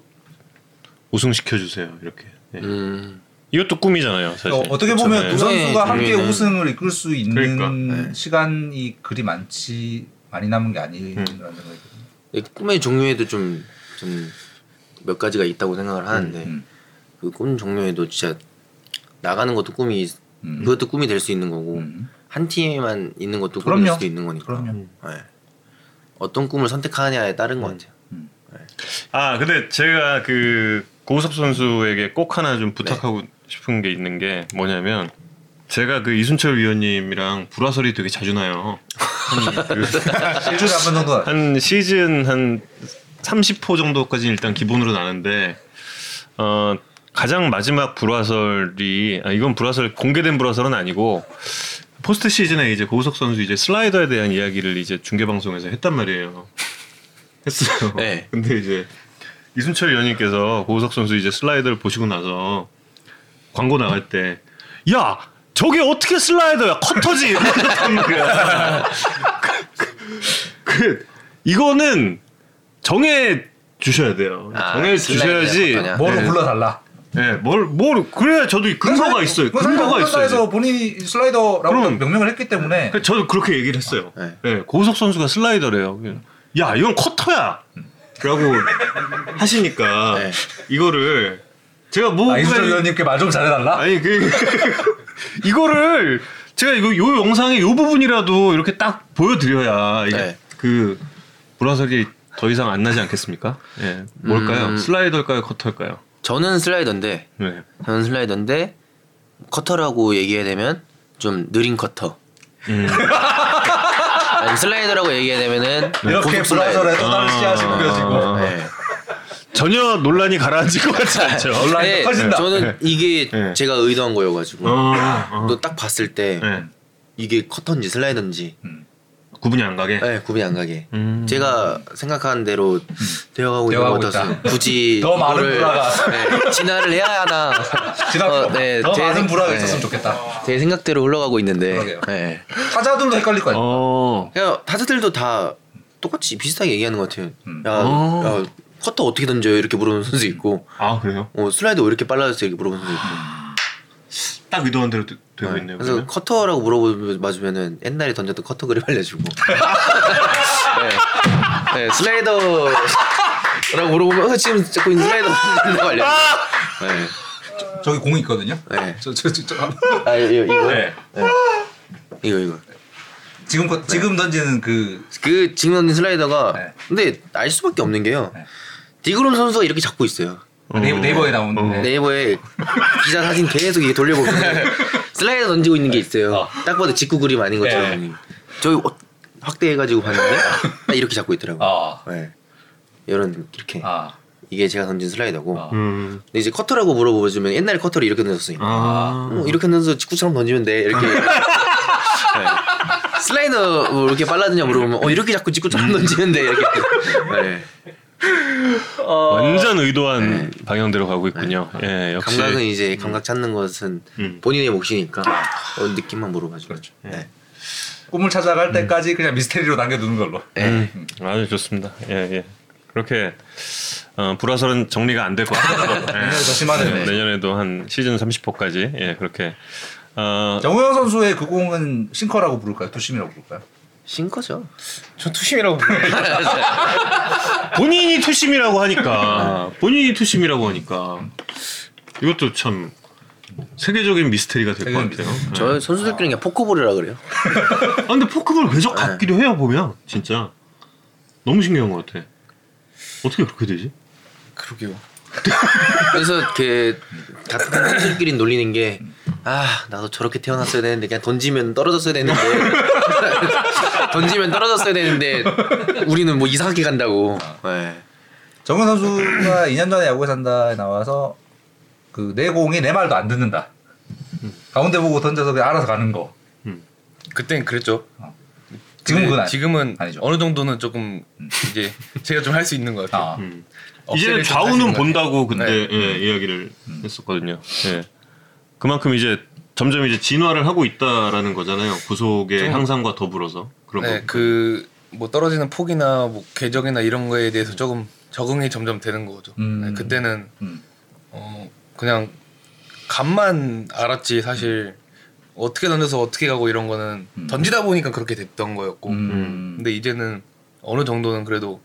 우승 시켜주세요. 이렇게. 예. 음. 이것도 꿈이잖아요. 사실. 어, 어떻게 보면 네. 두 선수가 네, 함께 재미있는- 우승을 이끌 수 있는 그러니까. 네. 시간이 그리 많지 많이 남은 게 아니라는 음. 이 꿈의 종류에도 좀 좀 몇 가지가 있다고 생각을 하는데 음. 그꿈 종류에도 진짜 나가는 것도 꿈이 음. 그것도 꿈이 될 수 있는 거고 음. 한 팀에만 있는 것도 꿈일 그럼요. 수도 있는 거니까 그럼요. 네. 어떤 꿈을 선택하느냐에 따른 것 같아요. 아 근데 제가 그 고우석 선수에게 꼭 하나 좀 부탁하고 싶은 게 있는 게 뭐냐면 제가 그 이순철 위원님이랑 불화설이 되게 자주 나요. 한, 그, 일주일에 한번 정도 한 시즌 한 30호 정도까지는 일단 기본으로 나는데 어 가장 마지막 불화설이 아, 이건 불화설 공개된 불화설은 아니고 포스트 시즌에 이제 고우석 선수 이제 슬라이더에 대한 이야기를 이제 중계 방송에서 했단 말이에요. 했어요. 네. 근데 이제 이순철 위원님께서 고우석 선수 이제 슬라이더를 보시고 나서 광고 나갈 때 야 저게 어떻게 슬라이더야 커터지 말이야. 그 이거는 정해 주셔야 돼요. 아, 정해 주셔야지. 뭐로 네. 불러달라. 네, 뭘, 뭘, 그래야 저도 근거가 있어요. 근거가 있어요. 에서 본인이 슬라이더라고 그럼. 명명을 했기 때문에 그래서 저도 그렇게 얘기를 했어요. 네. 네, 고우석 선수가 슬라이더래요. 야, 이건 커터야. 라고 하시니까 네. 이거를 제가 뭐 아, 이순철 위원님께 말 좀 잘해달라. 아니 그 이거를 제가 이거 요 영상의 요 부분이라도 이렇게 딱 보여드려야 이게 네. 그 불화설이 더 이상 안 나지 않겠습니까? 예, 뭘까요? 음. 슬라이더일까요, 커터일까요? 저는 슬라이더인데 네. 저는 슬라이더인데 커터라고 얘기해야 되면 좀 느린 커터. 음. 슬라이더라고 얘기해야 되면은 이렇게 슬라이더. 불화설에 또 다른 씨앗이 뿌려지고 네. 전혀 논란이 가라앉을 것 같지 않죠? 논란이 네, 커진다. 저는 이게 네. 제가 의도한 거여가지고 어, 어. 또 딱 봤을 때 네. 이게 커터인지 슬라이더인지 구분이 안 가게. 네, 구분이 안 가게. 음. 제가 생각하는 대로 되어가고 있는 것 같아서. 굳이 더 많은 불화가. 네, 진화를 해야 하나. 어, 네, 더제 많은 생- 불화가 네. 있었으면 좋겠다. 제 생각대로 흘러가고 있는데. 그러게요. 네. 타자들도 헷갈릴 거 아니야. 어. 그냥 타자들도 다 똑같이 비슷하게 얘기하는 것 같아요. 음. 야, 어. 야, 커터 어떻게 던져요? 이렇게 물어보는 선수 있고, 아 그래요? 어, 슬라이더 왜 이렇게 빨라졌어요? 이렇게 물어보는 선수 있고. 딱 의도한 대로 되- 되고 네. 있네요. 그래서 그러면. 커터라고 물어봐주면은 옛날에 던졌던 커터 그립 알려주고. 네. 네, 슬라이더 라고 물어보면 어, 지금 자꾸 슬라이더 던진다고 알려주고. 네. 저기 공이 있거든요. 네. 저, 저, 저, 저, 아 이거 이거 네. 이거 이거. 지금 거- 지금 던지는 그그 지금 던진 슬라이더가 네. 근데 알 수밖에 없는 게요. 네. 디그롬 선수가 이렇게 잡고 있어요. 네이버, 네이버에 나온 어. 네. 네이버에 기자 사진 계속 이게 돌려보면 슬라이더 던지고 있는 게 있어요. 어. 딱 봐도 직구 그림 아닌 것처럼. 네. 저기 어, 확대해가지고 봤는데 딱 이렇게 잡고 있더라고. 요 아, 네. 이런 이렇게 아, 이게 제가 던진 슬라이더고. 어. 음. 근데 이제 커터라고 물어보면 옛날에 커터를 이렇게 던졌어요. 아. 어, 이렇게 던져서 직구처럼 던지면 돼 이렇게. 네. 슬라이더 뭐 이렇게 빨라지냐 물어보면 어 이렇게 자꾸 직구처럼 던지면 돼 이렇게. 네. 완전 의도한 방향대로 가고 있군요. 예, 역시. 감각은 이제 감각 찾는 것은 음. 본인의 몫이니까 어, 느낌만 물어봐줘. 그렇죠. 네. 꿈을 찾아갈 때까지 그냥 미스테리로 남겨두는 걸로. 네. 음, 아주 좋습니다. 예, 예. 그렇게 어, 불화설은 정리가 안 될 것 같아요. 예. 내년에 더 심하네요. 네, 내년에도 한 시즌 30호까지 예, 그렇게 어, 정우영 선수의 그 공은 싱커라고 부를까요? 투심이라고 부를까요? 싱커죠. 전 투심이라고 불러요. 본인이 투심이라고 하니까 본인이 투심이라고 하니까 이것도 참 세계적인 미스테리가 될것 세계적인 같아요. 예. 저 선수들끼리 그냥 포크볼이라 그래요. 아, 근데 포크볼 궤적 같기도 해요 보면 진짜 너무 신기한 것 같아. 어떻게 그렇게 되지? 그러게요. 그래서 그 같은 선수들끼리 놀리는 게 아 나도 저렇게 태어났어야 되는데 그냥 던지면 떨어졌어야 되는데 던지면 떨어졌어야 되는데 우리는 뭐 이상하게 간다고. 네. 정우영 선수가 2년 전에 야구에 산다에 나와서 그 내 공이 내 말도 안 듣는다. 가운데 보고 던져서 그냥 알아서 가는 거. 그땐 그랬죠. 지금은 근데 그건 아니- 지금은 아니죠. 어느 정도는 조금 이제 제가 좀 할 수 있는 것 같아요. 아, 음. 이제는 좀 좌우는 것 본다고 그때 네. 예, 이야기를 했었거든요. 예. 그만큼 이제 점점 이제 진화를 하고 있다라는 거잖아요. 구속의 좀- 향상과 더불어서 그런 네, 거. 그뭐 떨어지는 폭이나 뭐 궤적이나 이런 거에 대해서 조금 적응이 점점 되는 거죠. 음. 네, 그때는 음. 어 그냥 감만 알았지 사실 어떻게 던져서 어떻게 가고 이런 거는 음. 던지다 보니까 그렇게 됐던 거였고 음. 근데 이제는 어느 정도는 그래도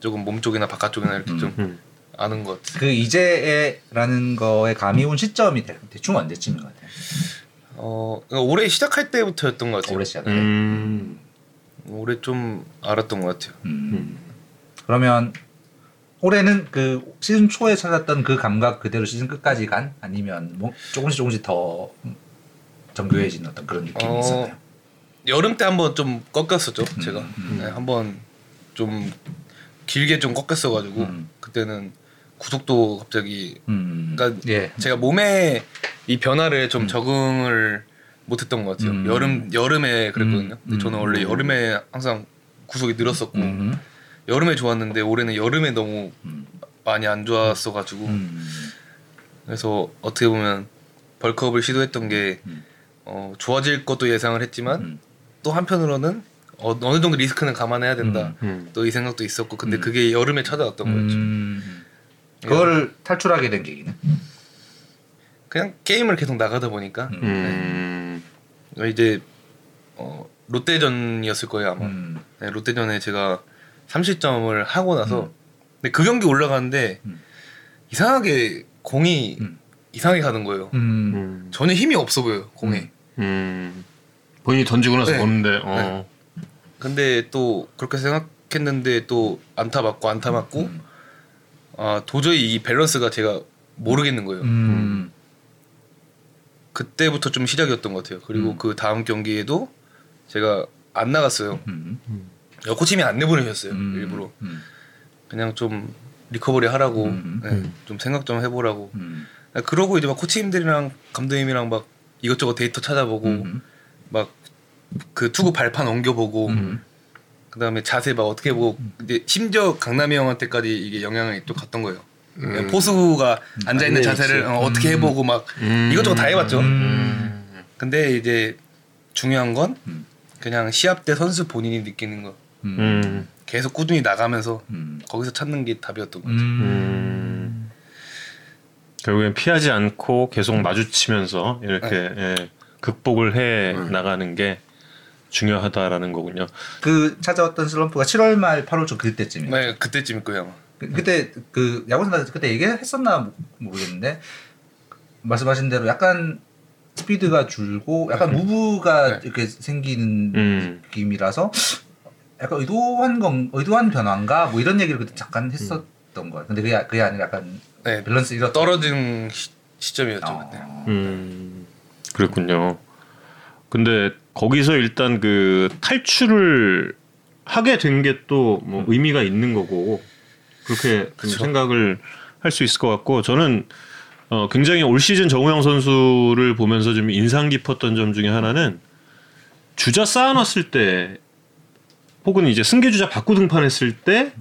조금 몸 쪽이나 바깥 쪽이나 이렇게 좀 음. 아는 것 같아요. 그 이제라는 거에 감이 온 시점이 대, 대충 언제쯤인 것 같아요? 어 그러니까 올해 시작할 때부터였던 것 같아요. 올해 시작에. 음. 올해 좀 알았던 것 같아요. 음. 그러면 올해는 그 시즌 초에 찾았던 그 감각 그대로 시즌 끝까지 간 아니면 뭐 조금씩 조금씩 더 정교해진 어떤 그런 느낌이 어, 있었나요? 여름 때 한번 좀 꺾였었죠 제가 음. 네, 한번 좀 길게 좀 꺾였어가지고 음. 그때는 구속도 갑자기 음. 그러니까 예. 제가 몸에 이 변화를 좀 적응을 못했던 것 같아요 음. 여름 여름에 그랬거든요 음. 근데 저는 음. 원래 여름에 항상 구속이 늘었었고 음. 여름에 좋았는데 올해는 여름에 너무 음. 많이 안 좋았어가지고 음. 그래서 어떻게 보면 벌크업을 시도했던 게 음. 어, 좋아질 것도 예상을 했지만 음. 또 한편으로는 어, 어느 정도 리스크는 감안해야 된다. 음. 또이 생각도 있었고 근데 음. 그게 여름에 찾아왔던 거였죠. 음. 그거를 탈출하게 된 계기는. 그냥 게임을 계속 나가다 보니까 음. 이제 어, 롯데전이었을 거예요 아마. 음. 네, 롯데전에 제가 30점을 하고 나서 근데 그 경기 올라가는데 음. 이상하게 공이 음. 이상하게 가는 거예요. 음. 음. 전혀 힘이 없어 보여요 공에. 음. 본인이 던지고 나서 네. 보는데 어. 근데 또 그렇게 생각했는데 또 안타 맞고 안타 맞고 음. 아 도저히 이 밸런스가 제가 모르겠는 거예요. 음. 그때부터 좀 시작이었던 것 같아요. 그리고 음. 그 다음 경기에도 제가 안 나갔어요. 음. 어, 코치님이 안 내보내셨어요. 음. 일부러 음. 그냥 좀 recovery 하라고 음. 네, 좀 생각 좀 해보라고. 음. 그러고 이제 막 코치님들이랑 감독님이랑 막 이것저것 데이터 찾아보고 음. 막그 투구 발판 옮겨보고 음. 그다음에 자세 막 어떻게 보고 이제 심지어 강남이 형한테까지 이게 영향이 또 갔던 거예요. 그냥 포수가 앉아 있는 음. 자세를 어, 어떻게 해보고 막 음. 이것저것 다 해봤죠. 음. 근데 이제 중요한 건 음. 그냥 시합 때 선수 본인이 느끼는 거 음. 음. 계속 꾸준히 나가면서 음. 거기서 찾는 게 답이었던 거 같아요. 음. 결국엔 피하지 않고 계속 마주치면서 이렇게 예, 극복을 해 나가는 게 중요하다라는 거군요. 그 찾아왔던 슬럼프가 7월 말 8월 초 그때쯤이에요. 네, 그때쯤일 거예요. 아마. 그, 그때 그 야구선수 그때 얘기했었나 모- 모르겠는데 말씀하신 대로 약간 스피드가 줄고 약간 무브가 네. 이렇게 생기는 음. 느낌이라서 약간 의도한 건 의도한 변화인가 뭐 이런 얘기를 그때 잠깐 했었던 거예요. 근데 그게 그게 아니라 약간 네, 밸런스 잃었 떨어진 시, 시점이었죠 그때. 어. 음. 그랬군요. 근데 거기서 일단 그 탈출을 하게 된 게 또뭐 의미가 있는 거고 그렇게 좀 생각을 할 수 있을 것 같고 저는 어 굉장히 올 시즌 정우영 선수를 보면서 좀 인상 깊었던 점 중에 하나는 주자 쌓아놨을 때 혹은 이제 승계 주자 바꾸 등판했을 때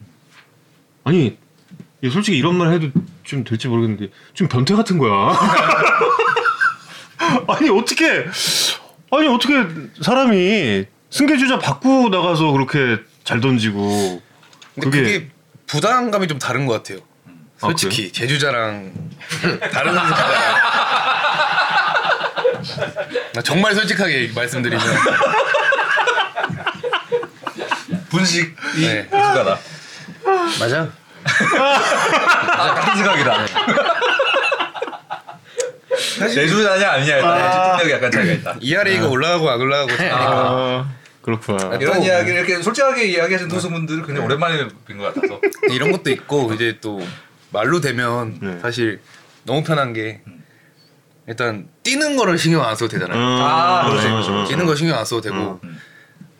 아니 솔직히 이런 말 해도 좀 될지 모르겠는데 좀 변태 같은 거야. 아니 어떻게 아니 어떻게 사람이 승계 주자 바꾸 나가서 그렇게 잘 던지고 근데 그게, 부담감이 좀 다른 것 같아요. 아, 솔직히 제주자랑 다른 나 정말 솔직하게 말씀드리면 분식이 네. 그거다. 맞아. 같은 생각이다. 내주자냐 아니냐에 따라 집중력이 약간 차이가 있다. ERA가 올라가고 안 올라가고 차이니까 아 그렇구나. 아, 이런 또- 이야기를 이렇게 솔직하게 이야기하시는 투수분들을 굉장히 오랜만에 뵌 것 같아서. 이런 것도 있고 이제 또 말로 되면 네. 사실 너무 편한 게 일단 뛰는 거를 신경 안 써도 되잖아요. 아, 그렇지, 그렇지, 그렇지. 뛰는 거 신경 안 써도 되고 음.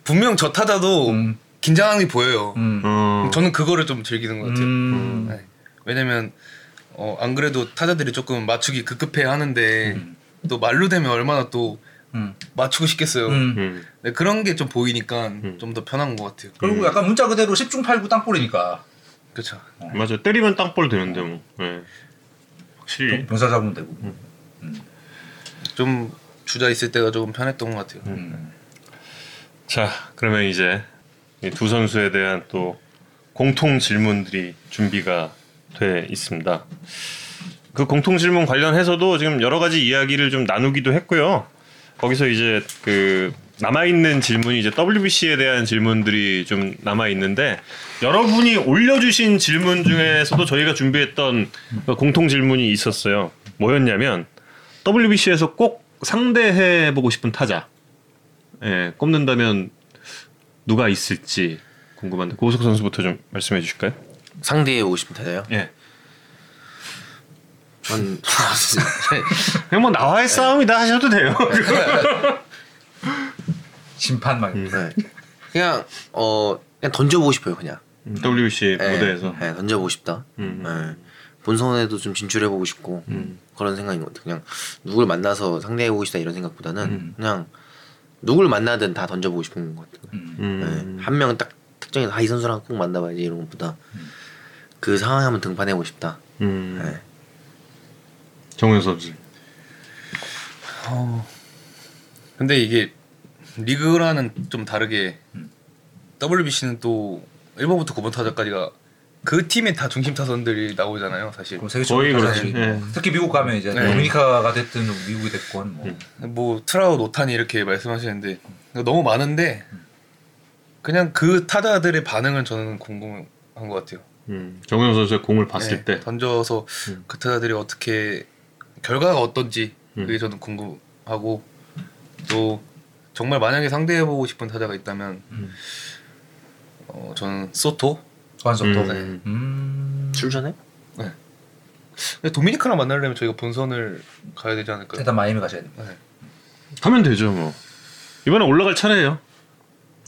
분명 저 타자도 음. 긴장하는 게 보여요. 음. 어. 저는 그거를 좀 즐기는 것 같아요. 음. 네. 왜냐면 어, 안 그래도 타자들이 조금 맞추기 급급해 하는데 또 말로 되면 얼마나 또 음. 맞추고 싶겠어요. 음. 음. 네, 그런 게 좀 보이니까 좀 더 편한 것 같아요. 그리고 약간 문자 그대로 10중 8구 땅볼이니까 그렇죠. 맞아 때리면 땅볼 되는데 뭐. 네. 확실히. 병사 잡으면 되고. 좀 주자 있을 때가 조금 편했던 것 같아요. 음. 자 그러면 이제 이두 선수에 대한 또 공통 질문들이 준비가 돼 있습니다. 그 공통 질문 관련해서도 지금 여러 가지 이야기를 좀 나누기도 했고요. 거기서 이제 그 남아 있는 질문이 이제 WBC에 대한 질문들이 좀 남아 있는데 여러분이 올려주신 질문 중에서도 저희가 준비했던 그 공통 질문이 있었어요. 뭐였냐면 WBC에서 꼭 상대해 보고 싶은 타자. 예, 꼽는다면 누가 있을지 궁금한데 고우석 선수부터 좀 말씀해 주실까요? 상대해 오고 싶은 타자요. 예. 전 그냥 뭐 나와의 싸움이다 하셔도 돼요. 심판 막. 네. 그냥 어 그냥 던져보고 싶어요 그냥. WBC 네, 무대에서. 네, 던져보고 싶다. 음. 네. 본선에도 좀 진출해보고 싶고 음. 그런 생각인 것 같아요. 그냥 누굴 만나서 상대해보고 싶다 이런 생각보다는 음. 그냥 누굴 만나든 다 던져보고 싶은 것 같아요. 음. 음. 네. 한 명은 딱 특정해서 아, 이 선수랑 꼭 만나봐야지 이런 것보다 그 상황에 한번 등판해보고 싶다. 음. 네. 정우영 선수. 어, 근데 이게 리그라는 좀 다르게 WBC는 또 1번부터 9번 타자까지가 그 팀의 다 중심 타선들이 나오잖아요, 사실. 거의 그렇지. 예. 특히 미국 가면 이제 네. 도미니카가 됐든 미국이 됐건 뭐뭐 트라웃, 오타니 이렇게 말씀하시는데 너무 많은데 그냥 그 타자들의 반응은 저는 궁금한 것 같아요. 음. 정우영 선수의 공을 봤을 네, 때. 던져서 음. 그 타자들이 어떻게 결과가 어떤지 음. 그게 저는 궁금하고 또 정말 만약에 상대해보고 싶은 타자가 있다면 음. 어, 저는 소토. 음. 음. 출전해? 근데 도미니카랑 만나려면 저희가 본선을 가야 되지 않을까요? 일단 마이미 가셔야 됩니다. 네. 하면 되죠 뭐. 이번에 올라갈 차례예요.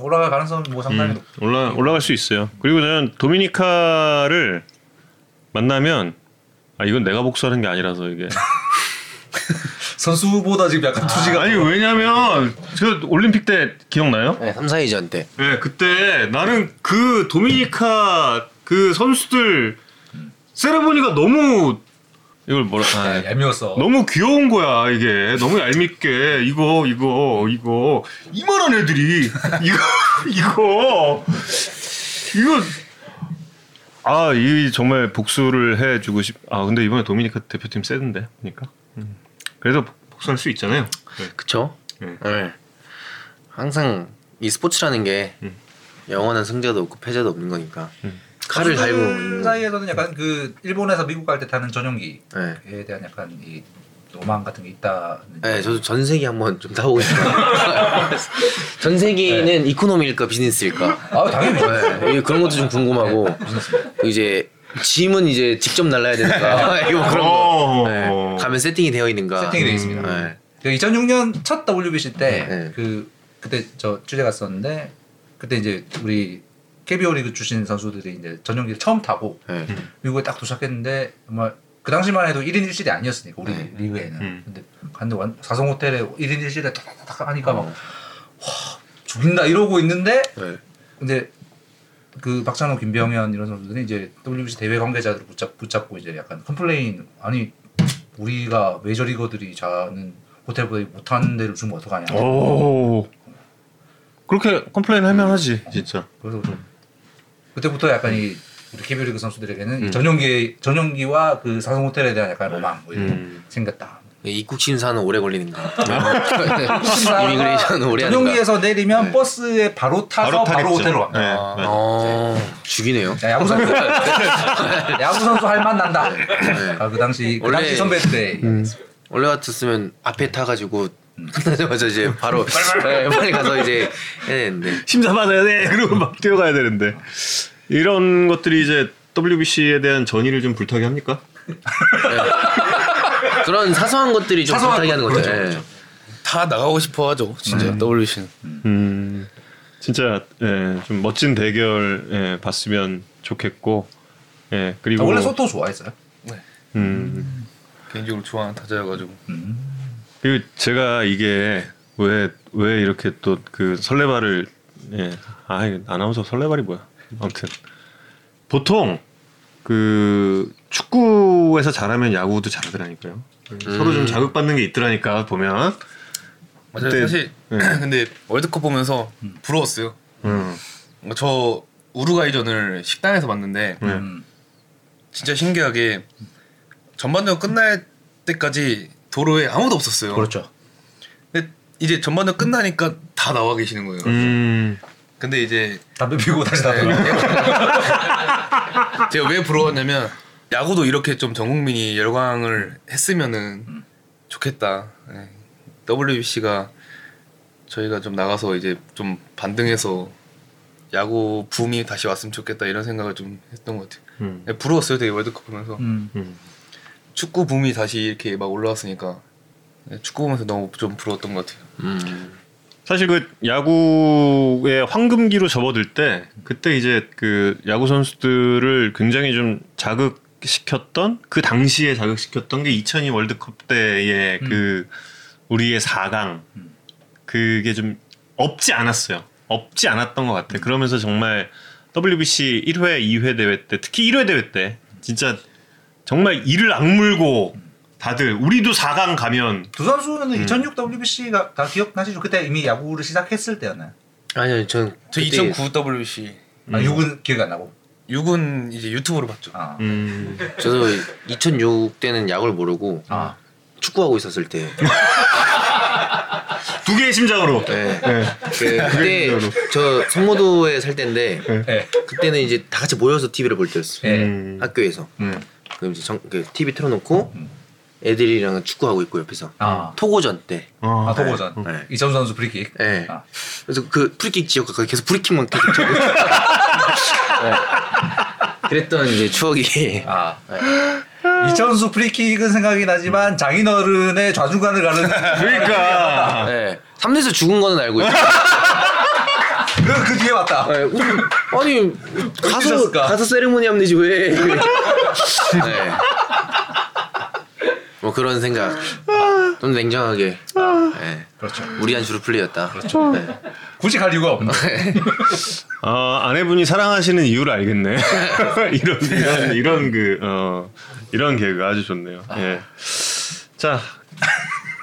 올라갈 가능성 뭐 상당히 음, 높. 올라 올라갈 수 있어요. 그리고 저는 도미니카를 만나면 아 이건 내가 복수하는 게 아니라서 이게 선수보다 지금 약간 투지가 아니 왜냐면 저 올림픽 때 기억나요? 네, 3, 4위전 때. 네 그때 나는 그 도미니카 그 선수들 세레모니가 너무 이걸 뭐라 아, 네, 얄미웠어. 너무 귀여운 거야 이게 너무 얄밉게 이거 이거 이거 이만한 애들이 이거 이거 이거 아 이 정말 복수를 해주고 싶아 근데 이번에 도미니카 대표팀 세던데 보니까 음. 그래도 복수할 수 있잖아요 그쵸? 네. 네. 항상 이 스포츠라는 게 음. 영원한 승자도 없고 패자도 없는 거니까 음. 칼을 달고 있는 거. 사이에서는 약간 그 일본에서 미국 갈 때 타는 전용기에 네. 대한 약간 이 로망 같은 게 있다. 네, 저도 전세기 한번 좀 타보고 싶어요. 전세기는 이코노미일까 비즈니스일까? 아 당연히. 네, 이- 그런 것도 좀 궁금하고 이제 짐은 이제 직접 날라야 되니까 이거 그런 거. 어. 네, 가면 세팅이 되어 있는가? 세팅이 되어 있습니다. 네. 그 2006년 첫 WBC 때 네. 그 그때 저 취재 갔었는데 그때 이제 우리 KBO 리그 출신 선수들이 이제 전용기를 처음 타고 네. 미국에 딱 도착했는데 정말 그 당시만 해도 1인 1실이 아니었으니까 우리 네. 리그에는 음. 근데 갔는데 완, 사성 호텔에 1인 1실에 탁탁탁 하니까 막 어. 죽인다 이러고 있는데 네. 근데 그 박찬호, 김병현 이런 선수들이 이제 WBC 대회 관계자들을 붙잡, 붙잡고 이제 약간 complain 아니 우리가 메이저리거들이 자는 호텔보다 못한 데를 주면 어떡하냐 오 그렇게 complain 할 만 하지 진짜 그래서 좀 그때부터 약간 이 우리 KBO 리그 선수들에게는 이 음. 전용기 전용기와 그 사성 호텔에 대한 약간 로망 뭐 이런 게 음. 생겼다. 입국 심사는 오래 걸리는가? 심사가 immigration은 오래? 전용기에서 내리면 버스에 바로 타서 바로, 타겠죠. 호텔로 갑니다. 네, 아. 맞아. 어, 죽이네요. 야, 야구 선수 야구 선수 할 맛 난다. 아, 그 당시 그 원래- 당시 선배들의 원래 같았으면 앞에 타가지고 끝 나자마자 이제 바로 네, 빨리 가서 이제 해야 되는데 심사 받아야 돼. 그리고 막 뛰어가야 되는데 이런 것들이 이제 WBC에 대한 전의를 좀 불타게 합니까? 그런 사소한 것들이 좀 사소한 불타게 하는 것, 거죠. 그렇죠, 예. 그렇죠. 다 나가고 싶어 하죠, 진짜 WBC는. 음, 진짜 예, 좀 멋진 대결 예, 봤으면 좋겠고 예, 그리고 아, 원래 소토 좋아했어요. 음, 개인적으로 좋아하는 타자여가지고. 그리고 제가 이게 왜 왜 이렇게 또 그 설레발을 예, 아 아나운서 설레발이 뭐야? 아무튼 보통 그 축구에서 잘하면 야구도 잘하더라니까요. 서로 좀 자극받는 게 있더라니까 보면. 맞아요. 그때- 사실 네. 근데 월드컵 보면서 부러웠어요. 음, 저 우루과이전을 식당에서 봤는데 네. 음. 진짜 신기하게 전반전 끝날 때까지 도로에 아무도 없었어요. 그렇죠. 근데 이제 전반전 끝나니까 다 나와 계시는 거예요. 음, 근데 이제 담배 피우고 다시 나가. 네. 제가 왜 부러웠냐면 야구도 이렇게 좀 전 국민이 열광을 했으면은 좋겠다. 네. WBC가 저희가 좀 나가서 이제 좀 반등해서 야구 붐이 다시 왔으면 좋겠다 이런 생각을 좀 했던 것 같아요. 음, 네, 부러웠어요, 되게 월드컵 보면서 음. 음. 축구 붐이 다시 이렇게 막 올라왔으니까 네, 축구 보면서 너무 좀 부러웠던 것 같아요. 음. 사실 그 야구의 황금기로 접어들 때 그때 이제 그 야구 선수들을 굉장히 좀 자극시켰던 그 당시에 자극시켰던 게 2002 월드컵 때의 그 우리의 4강 그게 좀 없지 않았어요. 없지 않았던 것 같아. 그러면서 정말 WBC 1회, 2회 대회 때 특히 1회 대회 때 진짜 정말 이를 악물고 다들 우리도 4강 가면 두 선수는 2006 WBC가 다 기억나시죠? 그때 이미 야구를 시작했을 때였나요? 아니요, 전저 그때 2009 WC 아, 6은 기억이 안 나고. 6은 이제 유튜브로 봤죠. 아. 음, 저도 2006 때는 야구를 모르고 아. 축구하고 있었을 때. 두 개의 심장으로. 네. 네. 그, 그때 저 석모도에 살 때인데 네. 그때는 이제 다 같이 모여서 TV를 볼 때였어요. 네. 음. 학교에서. 음. 그럼 이제 정, 그 TV 틀어놓고 애들이랑 축구하고 있고 옆에서 아. 토고전 때. 어. 아, 토고전. 네. 이천수 선수 프리킥. 네. 아. 그래서 그 프리킥 지역 가까이 계속 프리킥만 계속 치고. 네. 그랬던 이제 추억이. 아. 이천수 프리킥은 생각이 나지만 장인어른의 좌중간을 가는 그러니까 네. 3대에서 죽은 거는 알고 있어요. 그, 그 뒤에 왔다. 네, 음, 아니 가서? 가서 세리머니 하면 되지 왜? 네. 뭐 그런 생각. 좀 냉정하게. 네. 그렇죠. 무리한 주루 플레이였다. 그렇죠. 네. 굳이 갈 이유가 없네. 어, 아내분이 사랑하시는 이유를 알겠네. 이런 이런 이런 그 어, 이런 개그 아주 좋네요. 예. 자,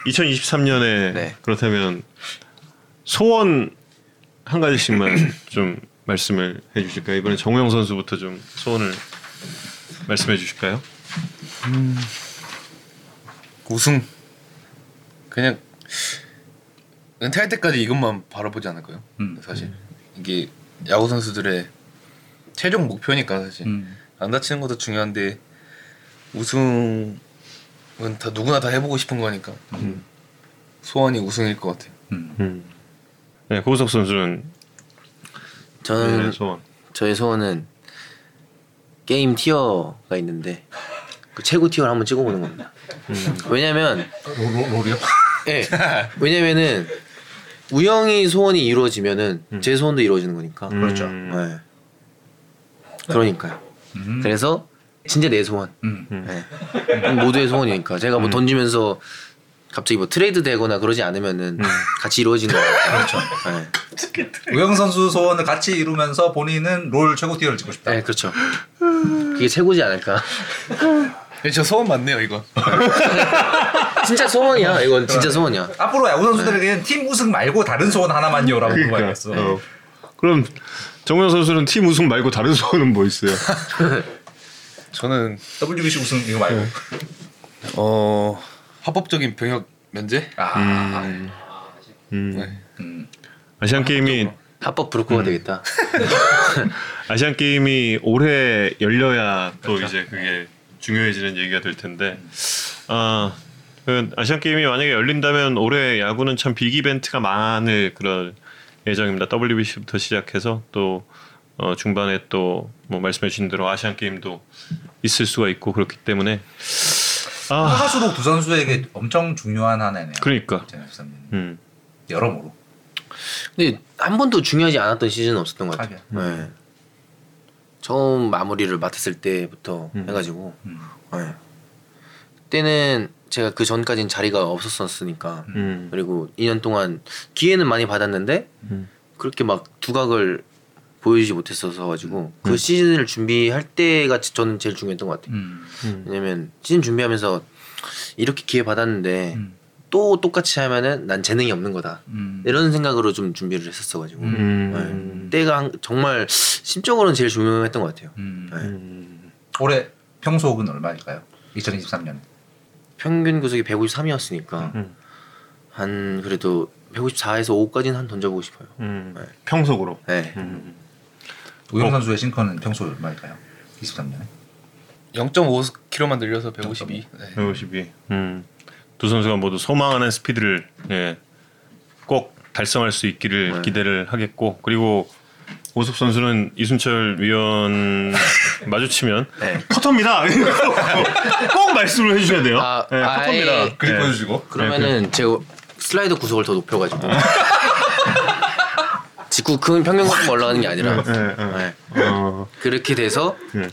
2023년에 네. 그렇다면 소원 한 가지씩만 좀 말씀을 해주실까요? 이번에 정우영 선수부터 좀 소원을 말씀해 주실까요? 우승. 그냥 은퇴할 때까지 이것만 바라보지 않을까요? 음. 사실 이게 야구 선수들의 최종 목표니까 사실 음. 안 다치는 것도 중요한데 우승은 다 누구나 다 해보고 싶은 거니까 소원이 우승일 것 같아요. 음. 음. 네, 고우석 선수는 저는 네, 소원. 저의 소원은 게임 티어가 있는데 그 최고 tier를 한번 찍어보는 겁니다. 왜냐면 로, 로, 롤이요? 예. 왜냐면은 우영이 소원이 이루어지면은 제 소원도 이루어지는 거니까. 그렇죠. 음. 네. 그러니까요. 음. 그래서 진짜 내 소원. 음. 네. 모두의 소원이니까 제가 뭐 던지면서 갑자기 뭐 트레이드 되거나 그러지 않으면은 같이 이루어지는 거예요. 그렇죠. 네. 우영 선수 소원을 같이 이루면서 본인은 롤 최고 tier를 찍고 싶다. 네, 그렇죠. 그게 최고지 않을까. 네, 저 소원 맞네요 이거. 진짜 소원이야. 이건 진짜 소원이야. 앞으로 야구 선수들에게는 팀 우승 말고 다른 소원 하나만요라고 물어봐야겠어. 어. 그럼 정우영 선수는 팀 우승 말고 다른 소원은 뭐 있어요? 저는 WBC 우승 이거 말고. 어 합법적인 병역 면제. 아. 음. 네. 음. 아시안 게임이 합법 브로커가 되겠다. 아시안 게임이 올해 열려야 또 이제 그게 중요해지는 얘기가 될 텐데 아 그 아시안 게임이 만약에 열린다면 올해 야구는 참 빅 이벤트가 많을 그런 예정입니다. WBC부터 시작해서 또 어, 중반에 또 뭐 말씀해 주신 대로 아시안 게임도 있을 수가 있고 그렇기 때문에 아 하수록 두 선수에게 엄청 중요한 한 해네요. 그러니까 2023년. 음 여러모로. 근데 한 번도 중요하지 않았던 시즌은 없었던 것 같아요. 네. 처음 마무리를 맡았을 때부터 음. 해가지고 음. 네. 그때는 제가 그 전까지는 자리가 없었었으니까 음. 그리고 2년 동안 기회는 많이 받았는데 음. 그렇게 막 두각을 보여주지 못했어서 가지고 그 시즌을 준비할 때가 저는 제일 중요했던 것 같아요. 음. 왜냐면 시즌 준비하면서 이렇게 기회 받았는데 음. 또 똑같이 하면은 난 재능이 없는 거다. 음. 이런 생각으로 좀 준비를 했었어 가지고 음. 네. 때가 한- 정말 심적으로는 제일 중요했던 것 같아요. 음. 네. 음. 올해 평소는 얼마일까요? 2023년. 평균 구속이 153이었으니까 음. 한 그래도 154에서 5까지는 한 던져보고 싶어요. 음. 네. 평속으로 네. 음. 우영 어. 선수의 싱커는 평소 얼마일까요? 23년에. 0.5km만 늘려서 152. 네. 152. 음. 두 선수가 모두 소망하는 스피드를 예, 꼭 달성할 수 있기를 네. 기대를 하겠고 그리고 오섭 선수는 이순철 위원 마주치면 네. 커터입니다. 꼭 말씀을 해주셔야 돼요. 아, 네, 아예 커터입니다. 그림 네. 보여주시고. 그러면은 제가 슬라이더 구속을 더 높여가지고 직구 큰 평균 갖고 올라가는 게 아니라 네, 네. 네. 어, 그렇게 돼서 네.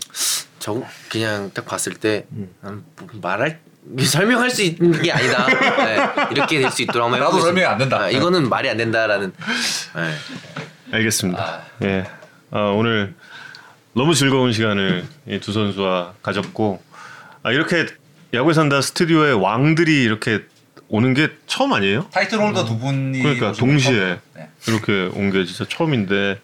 저 그냥 딱 봤을 때 음, 뭐 말할 설명할 수 있는 게 아니다. 네, 이렇게 될 수 있도록 한번 나도 해보겠습니다. 설명이 안 된다. 아, 이거는 말이 안 된다라는. 네. 알겠습니다. 예. 어, 오늘 너무 즐거운 시간을 이두 선수와 가졌고 아, 이렇게 야구에 산다 스튜디오에 왕들이 이렇게 오는 게 처음 아니에요? 타이틀 홀더 두 분이 그러니까 동시에 처음. 네. 이렇게 온 게 진짜 처음인데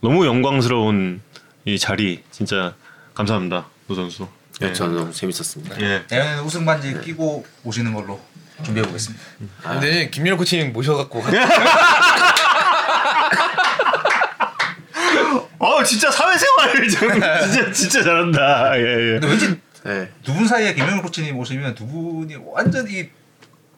너무 영광스러운 이 자리 진짜 감사합니다 두 선수. 예. 저는 너무 재밌었습니다. 예. 내년에는 우승 반지 끼고 오시는 걸로 준비해 보겠습니다. 근데 김민호 코치님 모셔갖고 어 진짜 사회생활을 좀 진짜 진짜 잘한다. 예 예. 근데 왠지 네. 두분 사이에 김영일 코치님 오시면 두 분이 완전히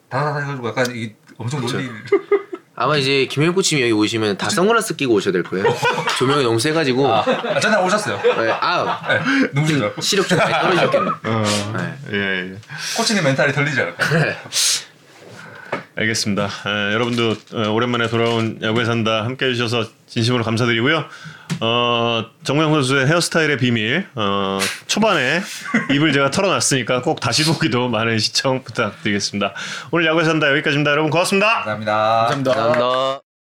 다다다해가지고 약간 이 엄청 놀리. 아마 이제 김현 코치님 여기 오시면 다 선글라스 끼고 오셔야 될 거예요. 조명이 너무 세가지고. 아, 전날 오셨어요. 네, 아 네, 눈부시죠. 시력 좀 많이 떨어지셨겠네. 어, 네. 예, 예. 코치님 멘탈이 털리지 않을까. 알겠습니다. 에, 여러분도 어, 오랜만에 돌아온 야구에 산다 함께 해주셔서 진심으로 감사드리고요. 어, 정우영 선수의 헤어스타일의 비밀 어, 초반에 입을 제가 털어놨으니까 꼭 다시 보기도 많은 시청 부탁드리겠습니다. 오늘 야구에 산다 여기까지입니다. 여러분 고맙습니다. 감사합니다. 감사합니다. 감사합니다.